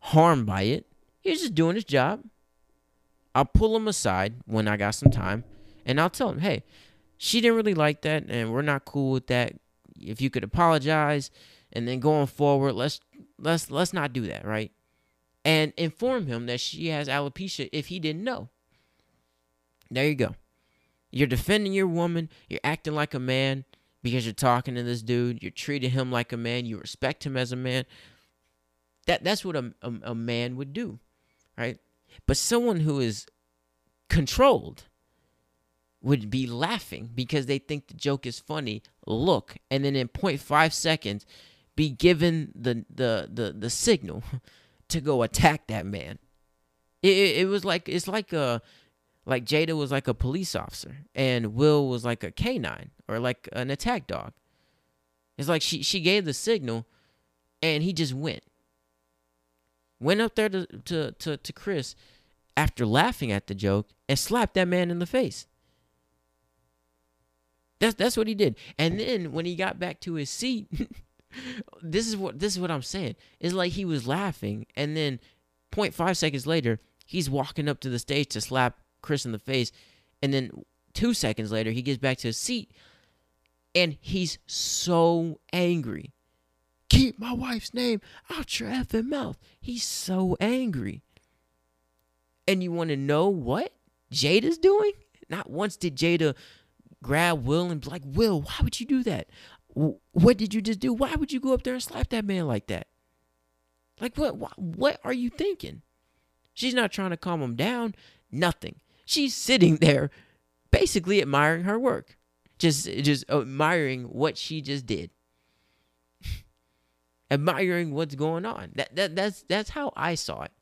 harm by it, he's just doing his job. I'll pull him aside when I got some time and I'll tell him, hey, she didn't really like that and we're not cool with that. If you could apologize and then going forward, let's let's let's not do that, right? And inform him that she has alopecia if he didn't know. There you go. You're defending your woman. You're acting like a man because you're talking to this dude. You're treating him like a man. You respect him as a man. That that's what a, a, a man would do, right? But someone who is controlled would be laughing because they think the joke is funny. Look, and then in 0.5 seconds, be given the the the the signal [LAUGHS] to go attack that man. It, it, was like it's like a like Jada was like a police officer and Will was like a canine or like an attack dog. It's like she she gave the signal and he just went. Went up there to to to, to Chris after laughing at the joke and slapped that man in the face. That's that's what he did. And then when he got back to his seat, [LAUGHS] this is what this is what I'm saying. It's like he was laughing and then 0.5 seconds later, he's walking up to the stage to slap Chris in the face. And then two seconds later, he gets back to his seat and he's so angry. Keep my wife's name out your effing mouth. He's so angry. And you want to know what Jada's doing? Not once did Jada grab Will and be like, Will, why would you do that? What did you just do? Why would you go up there and slap that man like that? Like what? What, what are you thinking? She's not trying to calm him down. Nothing. She's sitting there, basically admiring her work, just just admiring what she just did, [LAUGHS] admiring what's going on. That that that's that's how I saw it.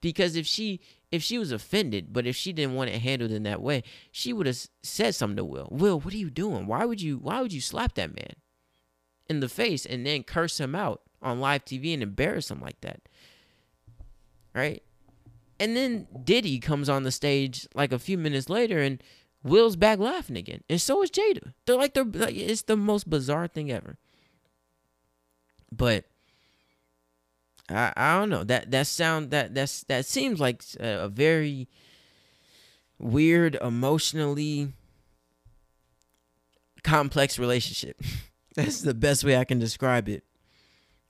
Because if she if she was offended, but if she didn't want it handled in that way, she would have said something to Will. Will, what are you doing? Why would you why would you slap that man in the face and then curse him out on live TV and embarrass him like that? Right? And then Diddy comes on the stage like a few minutes later and Will's back laughing again. And so is Jada. They're like they're like it's the most bizarre thing ever. But I, I don't know. That that sound that that's that seems like a, a very weird emotionally complex relationship. [LAUGHS] That's the best way i can describe it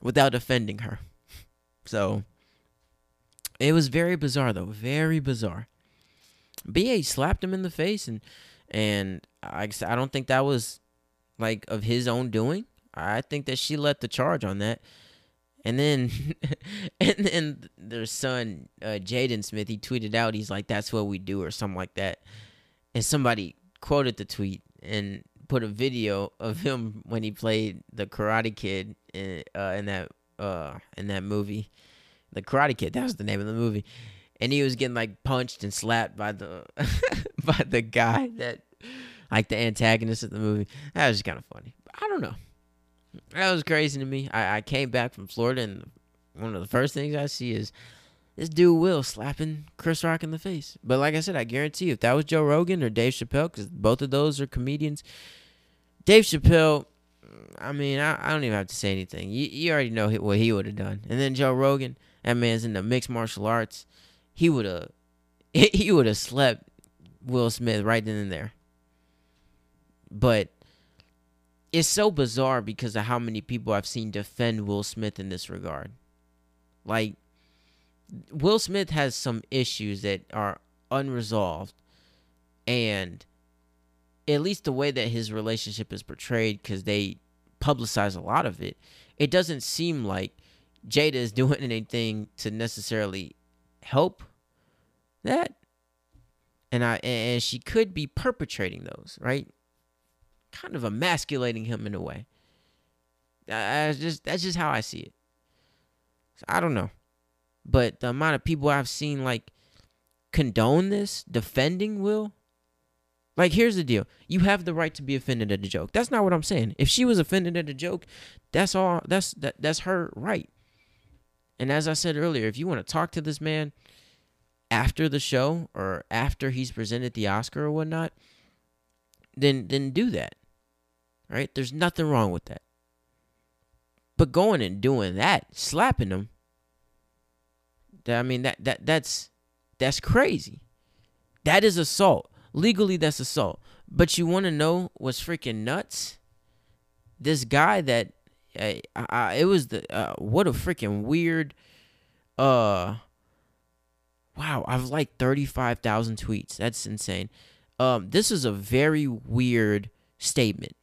without offending her. So it was very bizarre though. Very bizarre. Ba slapped him in the face and and I, I don't think that was like of his own doing. I think that she let the charge on that and then, [LAUGHS] and then their son, uh, Jaden Smith, he tweeted out, he's like, "That's what we do," or something like that. And somebody quoted the tweet and put a video of him when he played the Karate Kid in, uh, in that uh, in that movie, the Karate Kid. That was the name of the movie, and he was getting like punched and slapped by the [LAUGHS] by the guy that like the antagonist of the movie. That was kind of funny. I don't know. That was crazy to me. I, I came back from Florida, and one of the first things I see is this dude Will slapping Chris Rock in the face. But like I said, I guarantee you, if that was Joe Rogan or Dave Chappelle, because both of those are comedians, Dave Chappelle, I mean, I, I don't even have to say anything. You, you already know what he would have done. And then Joe Rogan, that man's in the mixed martial arts. He would have, [LAUGHS] he would have slept Will Smith right then and there. But it's so bizarre because of how many people I've seen defend Will Smith in this regard. Like Will Smith has some issues that are unresolved and at least the way that his relationship is portrayed cuz they publicize a lot of it, it doesn't seem like Jada is [LAUGHS] doing anything to necessarily help that. And I and she could be perpetrating those, right? Kind of emasculating him in a way. That's just that's just how I see it. So I don't know, but the amount of people I've seen like condone this, defending Will. Like, here's the deal: you have the right to be offended at a joke. That's not what I'm saying. If she was offended at a joke, that's all. That's that. That's her right. And as I said earlier, if you want to talk to this man after the show or after he's presented the Oscar or whatnot, then then do that right? There's nothing wrong with that. But going and doing that, slapping them, I mean that that that's that's crazy. That is assault. Legally, that's assault. But you want to know what's freaking nuts? This guy that uh, I, it was the uh, what a freaking weird. Uh, wow, I've like thirty five thousand tweets. That's insane. Um, this is a very weird statement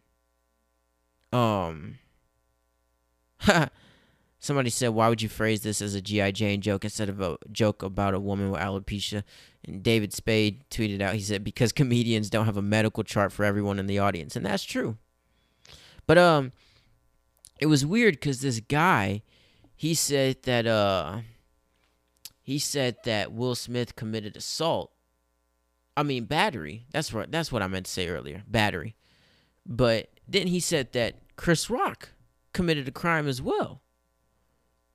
um [LAUGHS] somebody said why would you phrase this as a gi jane joke instead of a joke about a woman with alopecia? And david spade tweeted out he said because comedians don't have a medical chart for everyone in the audience. And that's true. But um it was weird because this guy he said that uh he said that will smith committed assault. I mean battery. That's what that's what i meant to say earlier. Battery. But then he said that Chris Rock committed a crime as well.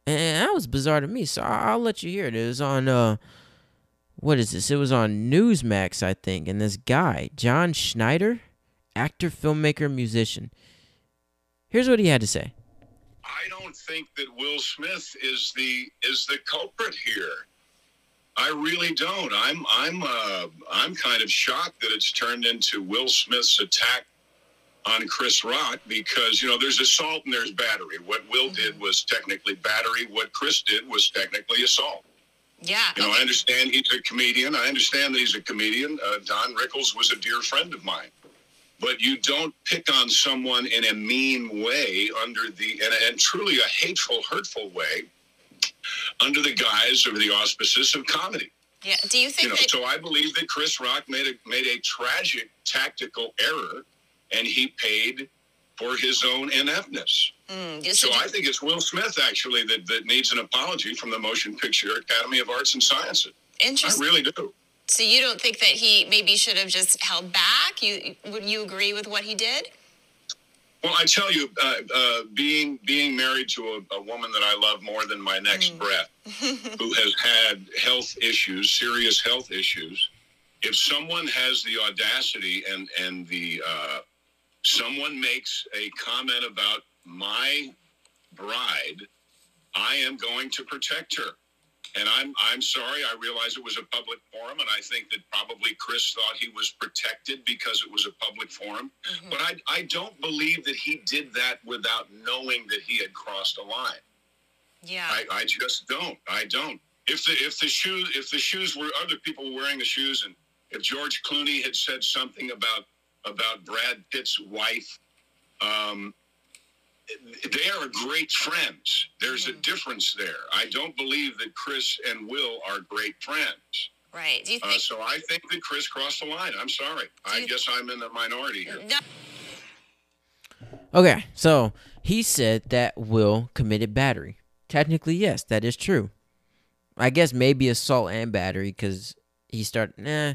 And that was bizarre to me. So I'll let you hear it. It was on uh what is this? It was on Newsmax, I think. And this guy, John Schneider, actor, filmmaker, musician. Here's what he had to say. I don't think that Will Smith is the is the culprit here. I really don't. I'm I'm uh, I'm kind of shocked that it's turned into Will Smith's attack on Chris Rock because you know there's assault and there's battery. What Will did was technically battery. What Chris did was technically assault. Yeah. You know, okay. I understand he's a comedian. I understand that he's a comedian. Uh, Don Rickles was a dear friend of mine. But you don't pick on someone in a mean way under the, and, and truly a hateful, hurtful way under the guise of the auspices of comedy. Yeah. Do you think You know, that? so I believe that Chris Rock made a, made a tragic tactical error and he paid for his own ineptness. Mm, So I think it's Will Smith actually that, that needs an apology from the Motion Picture Academy of Arts and Sciences. Interesting. I really do. So you don't think that he maybe should have just held back? You would you agree with what he did? Well, I tell you, uh, uh, being being married to a, a woman that I love more than my next breath, [LAUGHS] who has had health issues, serious health issues, if someone has the audacity and and the uh, someone makes a comment about my bride, I am going to protect her. And I'm I'm sorry. I realize it was a public forum, and I think that probably Chris thought he was protected because it was a public forum. Mm-hmm. But I I don't believe that he did that without knowing that he had crossed a line. Yeah. I, I just don't. I don't. If the if the shoes if the shoes were other people were wearing the shoes, and if George Clooney had said something about about Brad Pitt's wife, um, they are great friends. There's a difference there. I don't believe that Chris and Will are great friends. Right. Do you Uh, so I think that Chris crossed the line. I'm sorry. I you- guess I'm in the minority here. no. Okay, so he said that Will committed battery. Technically, yes, that is true. I guess maybe assault and battery because he started. Nah,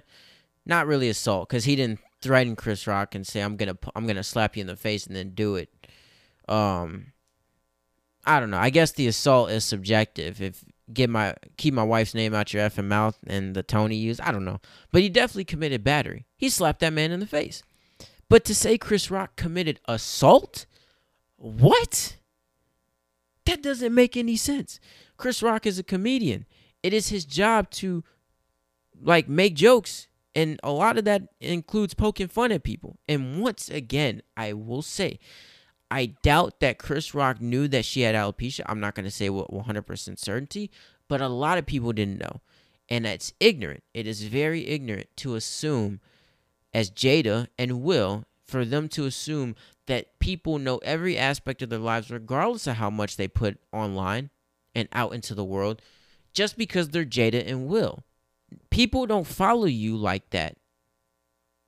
not really assault because he didn't threaten Chris Rock and say I'm gonna I'm gonna slap you in the face and then do it. Um, I don't know. I guess the assault is subjective. If get my keep my wife's name out your effing mouth and the tone he used, I don't know. But he definitely committed battery. He slapped that man in the face. But to say Chris Rock committed assault, what? That doesn't make any sense. Chris Rock is a comedian. It is his job to like make jokes and a lot of that includes poking fun at people. And once again, I will say I doubt that Chris Rock knew that she had alopecia. I'm not going to say with 100% certainty, but a lot of people didn't know. And that's ignorant. It is very ignorant to assume as Jada and Will for them to assume that people know every aspect of their lives, regardless of how much they put online and out into the world, just because they're Jada and Will. People don't follow you like that.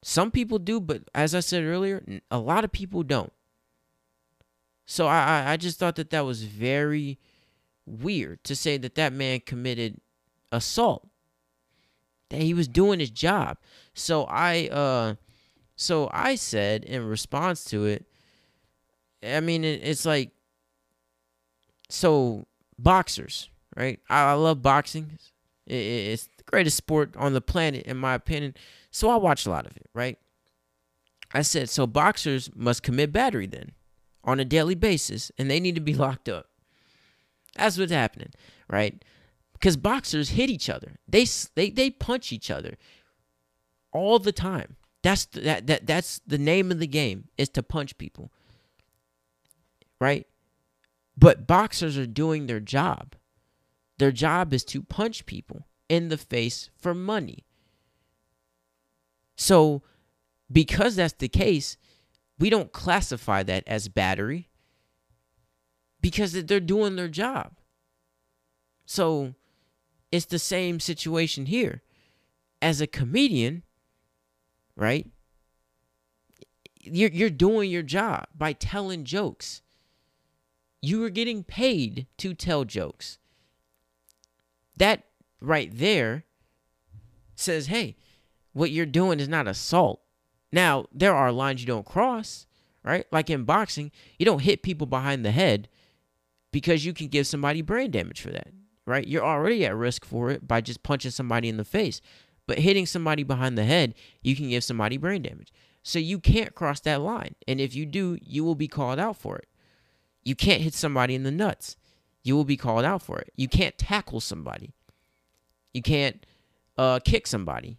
Some people do, but as I said earlier, a lot of people don't. So I, I, just thought that that was very weird to say that that man committed assault. That he was doing his job. So I uh so I said in response to it, I mean it, it's like so boxers, right? I, I love boxing. It, it- it's greatest sport on the planet in my opinion. So I watch a lot of it, right? I said so boxers must commit battery then on a daily basis and they need to be [LAUGHS] locked up. That's what's happening, right? Because boxers hit each other. They they they punch each other all the time. That's the, that that that's the name of the game is to punch people. Right? But boxers are doing their job. Their job is to punch people in the face for money. So because that's the case, we don't classify that as battery because they're doing their job. So it's the same situation here. As a comedian, right? You're you're doing your job by telling jokes. You are getting paid to tell jokes. That right there says, "Hey, what you're doing is not assault." Now, there are lines you don't cross, right? Like in boxing, you don't hit people behind the head because you can give somebody brain damage for that, right? You're already at risk for it by just punching somebody in the face. But hitting somebody behind the head, you can give somebody brain damage. So you can't cross that line. And if you do, you will be called out for it. You can't hit somebody in the nuts. You will be called out for it. You can't tackle somebody. You can't uh, kick somebody.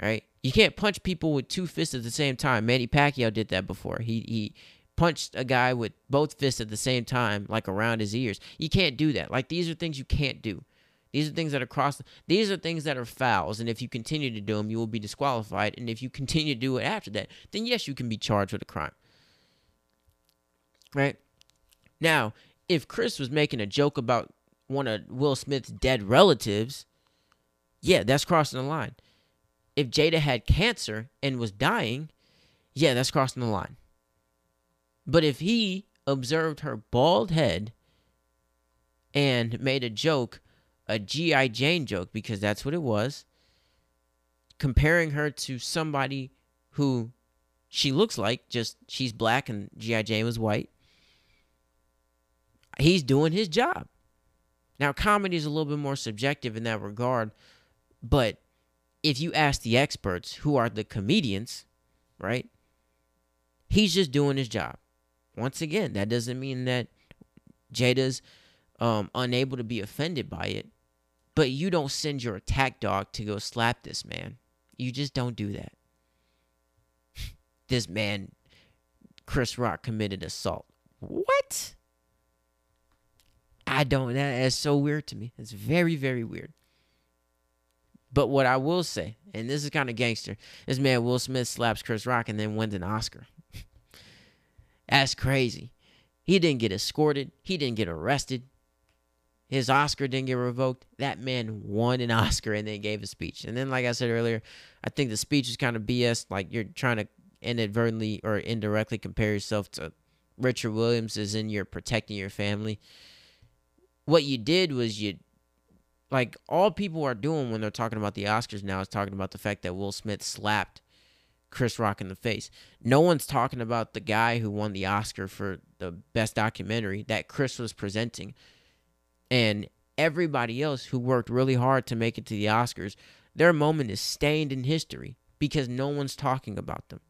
Right? You can't punch people with two fists at the same time. Manny Pacquiao did that before. He he punched a guy with both fists at the same time, like around his ears. You can't do that. Like these are things you can't do. These are things that are cross. These are things that are fouls, and if you continue to do them, you will be disqualified. And if you continue to do it after that, then yes, you can be charged with a crime. Right now, if Chris was making a joke about one of Will Smith's dead relatives, yeah, that's crossing the line. If Jada had cancer and was dying, yeah, that's crossing the line. But if he observed her bald head and made a joke, a G.I. Jane joke, because that's what it was, comparing her to somebody who she looks like, just she's black and G.I. Jane was white, he's doing his job. Now, comedy is a little bit more subjective in that regard, but if you ask the experts who are the comedians, right, he's just doing his job. Once again, that doesn't mean that Jada's um, unable to be offended by it, but you don't send your attack dog to go slap this man. You just don't do that. [LAUGHS] this man, Chris Rock, committed assault. What? I don't. That is so weird to me. It's very, very weird. But what I will say, and this is kind of gangster, this man Will Smith slaps Chris Rock and then wins an Oscar. [LAUGHS] That's crazy. He didn't get escorted. He didn't get arrested. His Oscar didn't get revoked. That man won an Oscar and then gave a speech. And then, like I said earlier, I think the speech is kind of BS. Like you're trying to inadvertently or indirectly compare yourself to Richard Williams, as in you're protecting your family. What you did was you like all people are doing when they're talking about the Oscars now is talking about the fact that Will Smith slapped Chris Rock in the face. No one's talking about the guy who won the Oscar for the best documentary that Chris was presenting. And everybody else who worked really hard to make it to the Oscars, their moment is stained in history because no one's talking about them.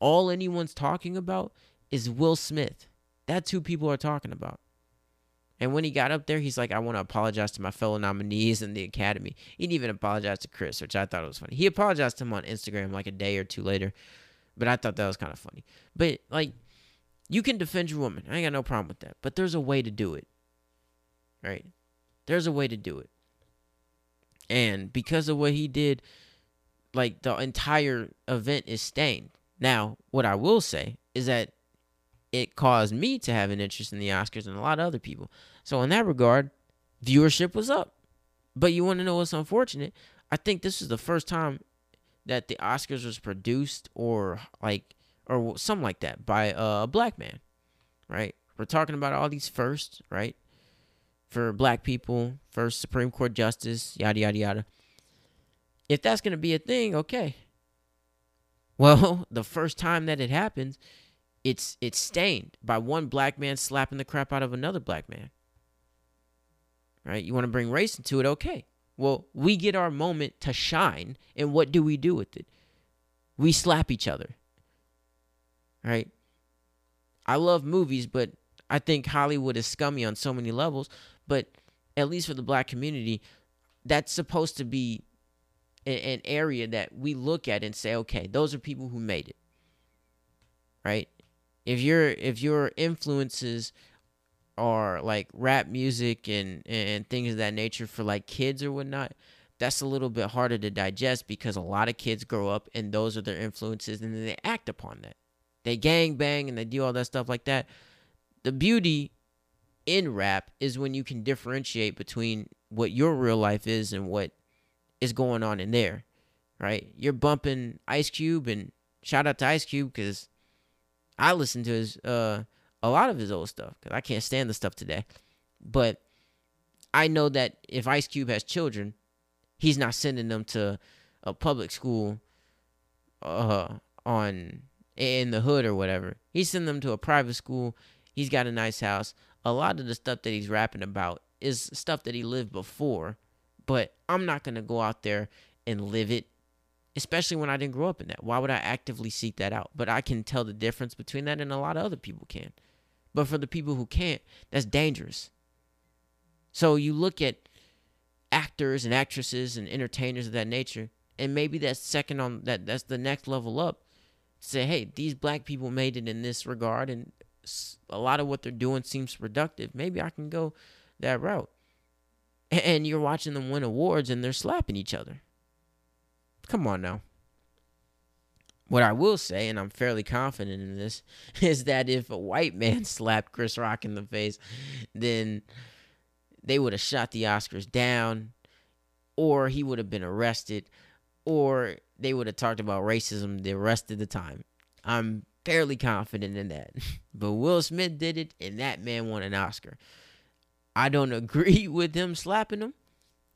All anyone's talking about is Will Smith. That's who people are talking about. And when he got up there, he's like, I want to apologize to my fellow nominees in the Academy. He didn't even apologize to Chris, which I thought was funny. He apologized to him on Instagram like a day or two later, but I thought that was kind of funny. But, like, you can defend your woman. I ain't got no problem with that. But there's a way to do it. Right? There's a way to do it. And because of what he did, like, the entire event is stained. Now, what I will say is that it caused me to have an interest in the Oscars and a lot of other people. So in that regard, viewership was up. But you want to know what's unfortunate? I think this is the first time that the Oscars was produced or like or something like that by a black man, right? We're talking about all these firsts, right? For black people, first Supreme Court justice, yada yada yada. If that's gonna be a thing, okay. Well, [LAUGHS] the first time that it happens, it's it's stained by one black man slapping the crap out of another black man. Right? You want to bring race into it, okay. Well, we get our moment to shine, and what do we do with it? We slap each other. Right? I love movies, but I think Hollywood is scummy on so many levels, but at least for the black community, that's supposed to be an area that we look at and say, okay, those are people who made it. Right? If your if your influences are like rap music and and things of that nature for like kids or whatnot that's a little bit harder to digest because a lot of kids grow up and those are their influences and then they act upon that. They gang bang and they do all that stuff like that. The beauty in rap is when you can differentiate between what your real life is and what is going on in there right? You're bumping Ice Cube and shout out to Ice Cube because I listen to his uh a lot of his old stuff because I can't stand the stuff today. But I know that if Ice Cube has children, he's not sending them to a public school uh on in the hood or whatever. He's sending them to a private school. He's got a nice house. A lot of the stuff that he's rapping about is stuff that he lived before, but I'm not going to go out there and live it especially when I didn't grow up in that. Why would I actively seek that out? But I can tell the difference between that and a lot of other people can. But for the people who can't, that's dangerous. So you look at actors and actresses and entertainers of that nature, and maybe that's second on that that's the next level up say hey these black people made it in this regard and a lot of what they're doing seems productive maybe i can go that route and you're watching them win awards and they're slapping each other come on now what I will say, and I'm fairly confident in this, [LAUGHS] is that if a white man [LAUGHS] slapped Chris Rock in the face, then they would have shot the Oscars down, or he would have been arrested, or they would have talked about racism the rest of the time. I'm fairly confident in that. [LAUGHS] But Will Smith did it, and that man won an Oscar. I don't agree with him slapping him,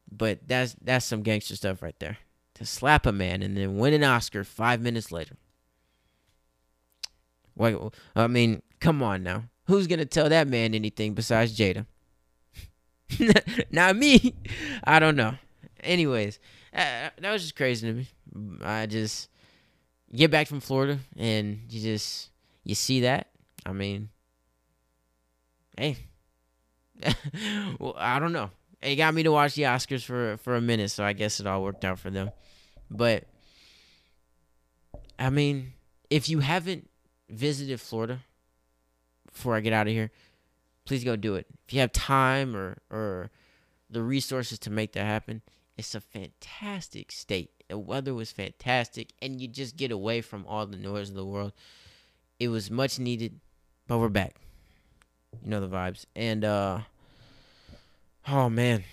but that's that's some gangster stuff right there to slap a man and then win an Oscar five minutes later. Wait, I mean, come on now. Who's gonna tell that man anything besides Jada? [LAUGHS] Not me. I don't know. Anyways, uh, that was just crazy to me. I just get back from Florida and you just you see that. I mean, hey, [LAUGHS] well, I don't know. It got me to watch the Oscars for for a minute, so I guess it all worked out for them. But I mean, if you haven't visited Florida before I get out of here, please go do it. If you have time or or the resources to make that happen, it's a fantastic state. The weather was fantastic, and you just get away from all the noise of the world. It was much needed, but we're back. You know the vibes, and uh, oh man,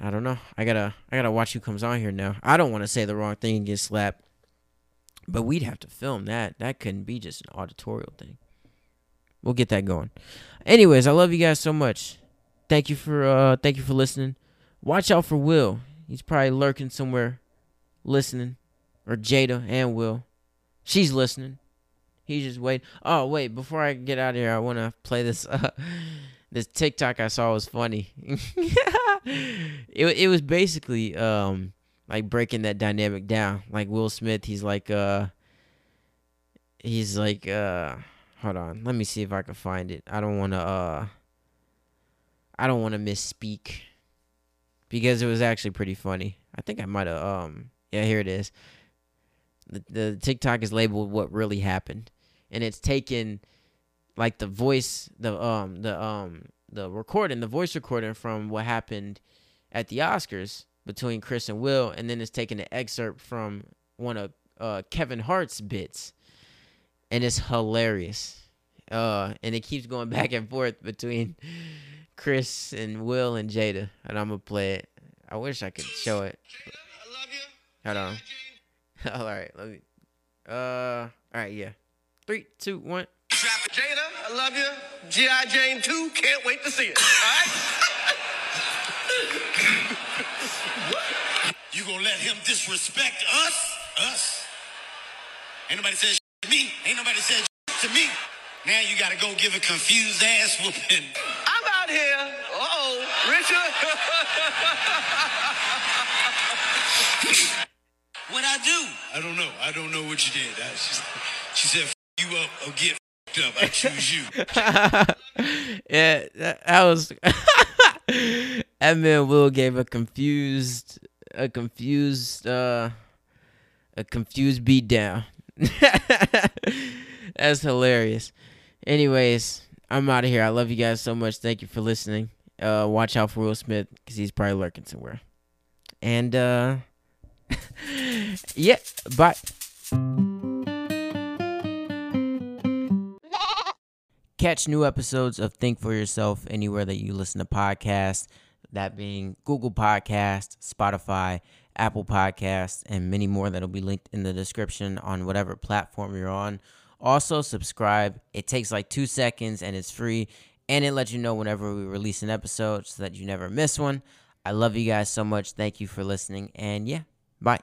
I don't know. I gotta I gotta watch who comes on here now. I don't want to say the wrong thing and get slapped. But we'd have to film that. That couldn't be just an auditorial thing. We'll get that going. Anyways, I love you guys so much. Thank you for uh thank you for listening. Watch out for Will. He's probably lurking somewhere listening. Or Jada and Will. She's listening. He's just waiting. Oh wait, before I get out of here, I wanna play this uh [LAUGHS] this TikTok I saw was funny. [LAUGHS] it it was basically um like breaking that dynamic down. Like Will Smith, he's like uh he's like uh hold on. Let me see if I can find it. I don't want to uh I don't want to misspeak because it was actually pretty funny. I think I might have um yeah, here it is. The the TikTok is labeled what really happened and it's taken like the voice the um the um the recording, the voice recording from what happened at the Oscars between Chris and Will, and then it's taking an excerpt from one of uh, Kevin Hart's bits, and it's hilarious. Uh, and it keeps going [LAUGHS] back and forth between Chris and Will and Jada, and I'm gonna play it. I wish I could show it. Hold on. [LAUGHS] all right, let me. Uh, all right, yeah. Three, two, one. Jada, I love you. G.I. Jane 2, can't wait to see it. All right? What? [LAUGHS] You gonna let him disrespect us? Us? Ain't nobody said to me. Ain't nobody said to me. Now you gotta go give a confused ass whooping. I'm out here. Uh-oh, Richard. [LAUGHS] What'd I do? I don't know. I don't know what you did. I, she, she said, you up or get up. I choose you. [LAUGHS] yeah, that, that was. [LAUGHS] that man Will gave a confused a confused uh a confused beat down. [LAUGHS] That's hilarious. Anyways, I'm out of here. I love you guys so much. Thank you for listening. Uh watch out for Will Smith cuz he's probably lurking somewhere. And uh yeah, bye. Catch new episodes of Think for Yourself anywhere that you listen to podcasts that being Google Podcast, Spotify, Apple Podcasts, and many more that'll be linked in the description on whatever platform you're on. Also, subscribe. It takes like two seconds and it's free, and it lets you know whenever we release an episode so that you never miss one. I love you guys so much. Thank you for listening, and yeah, bye.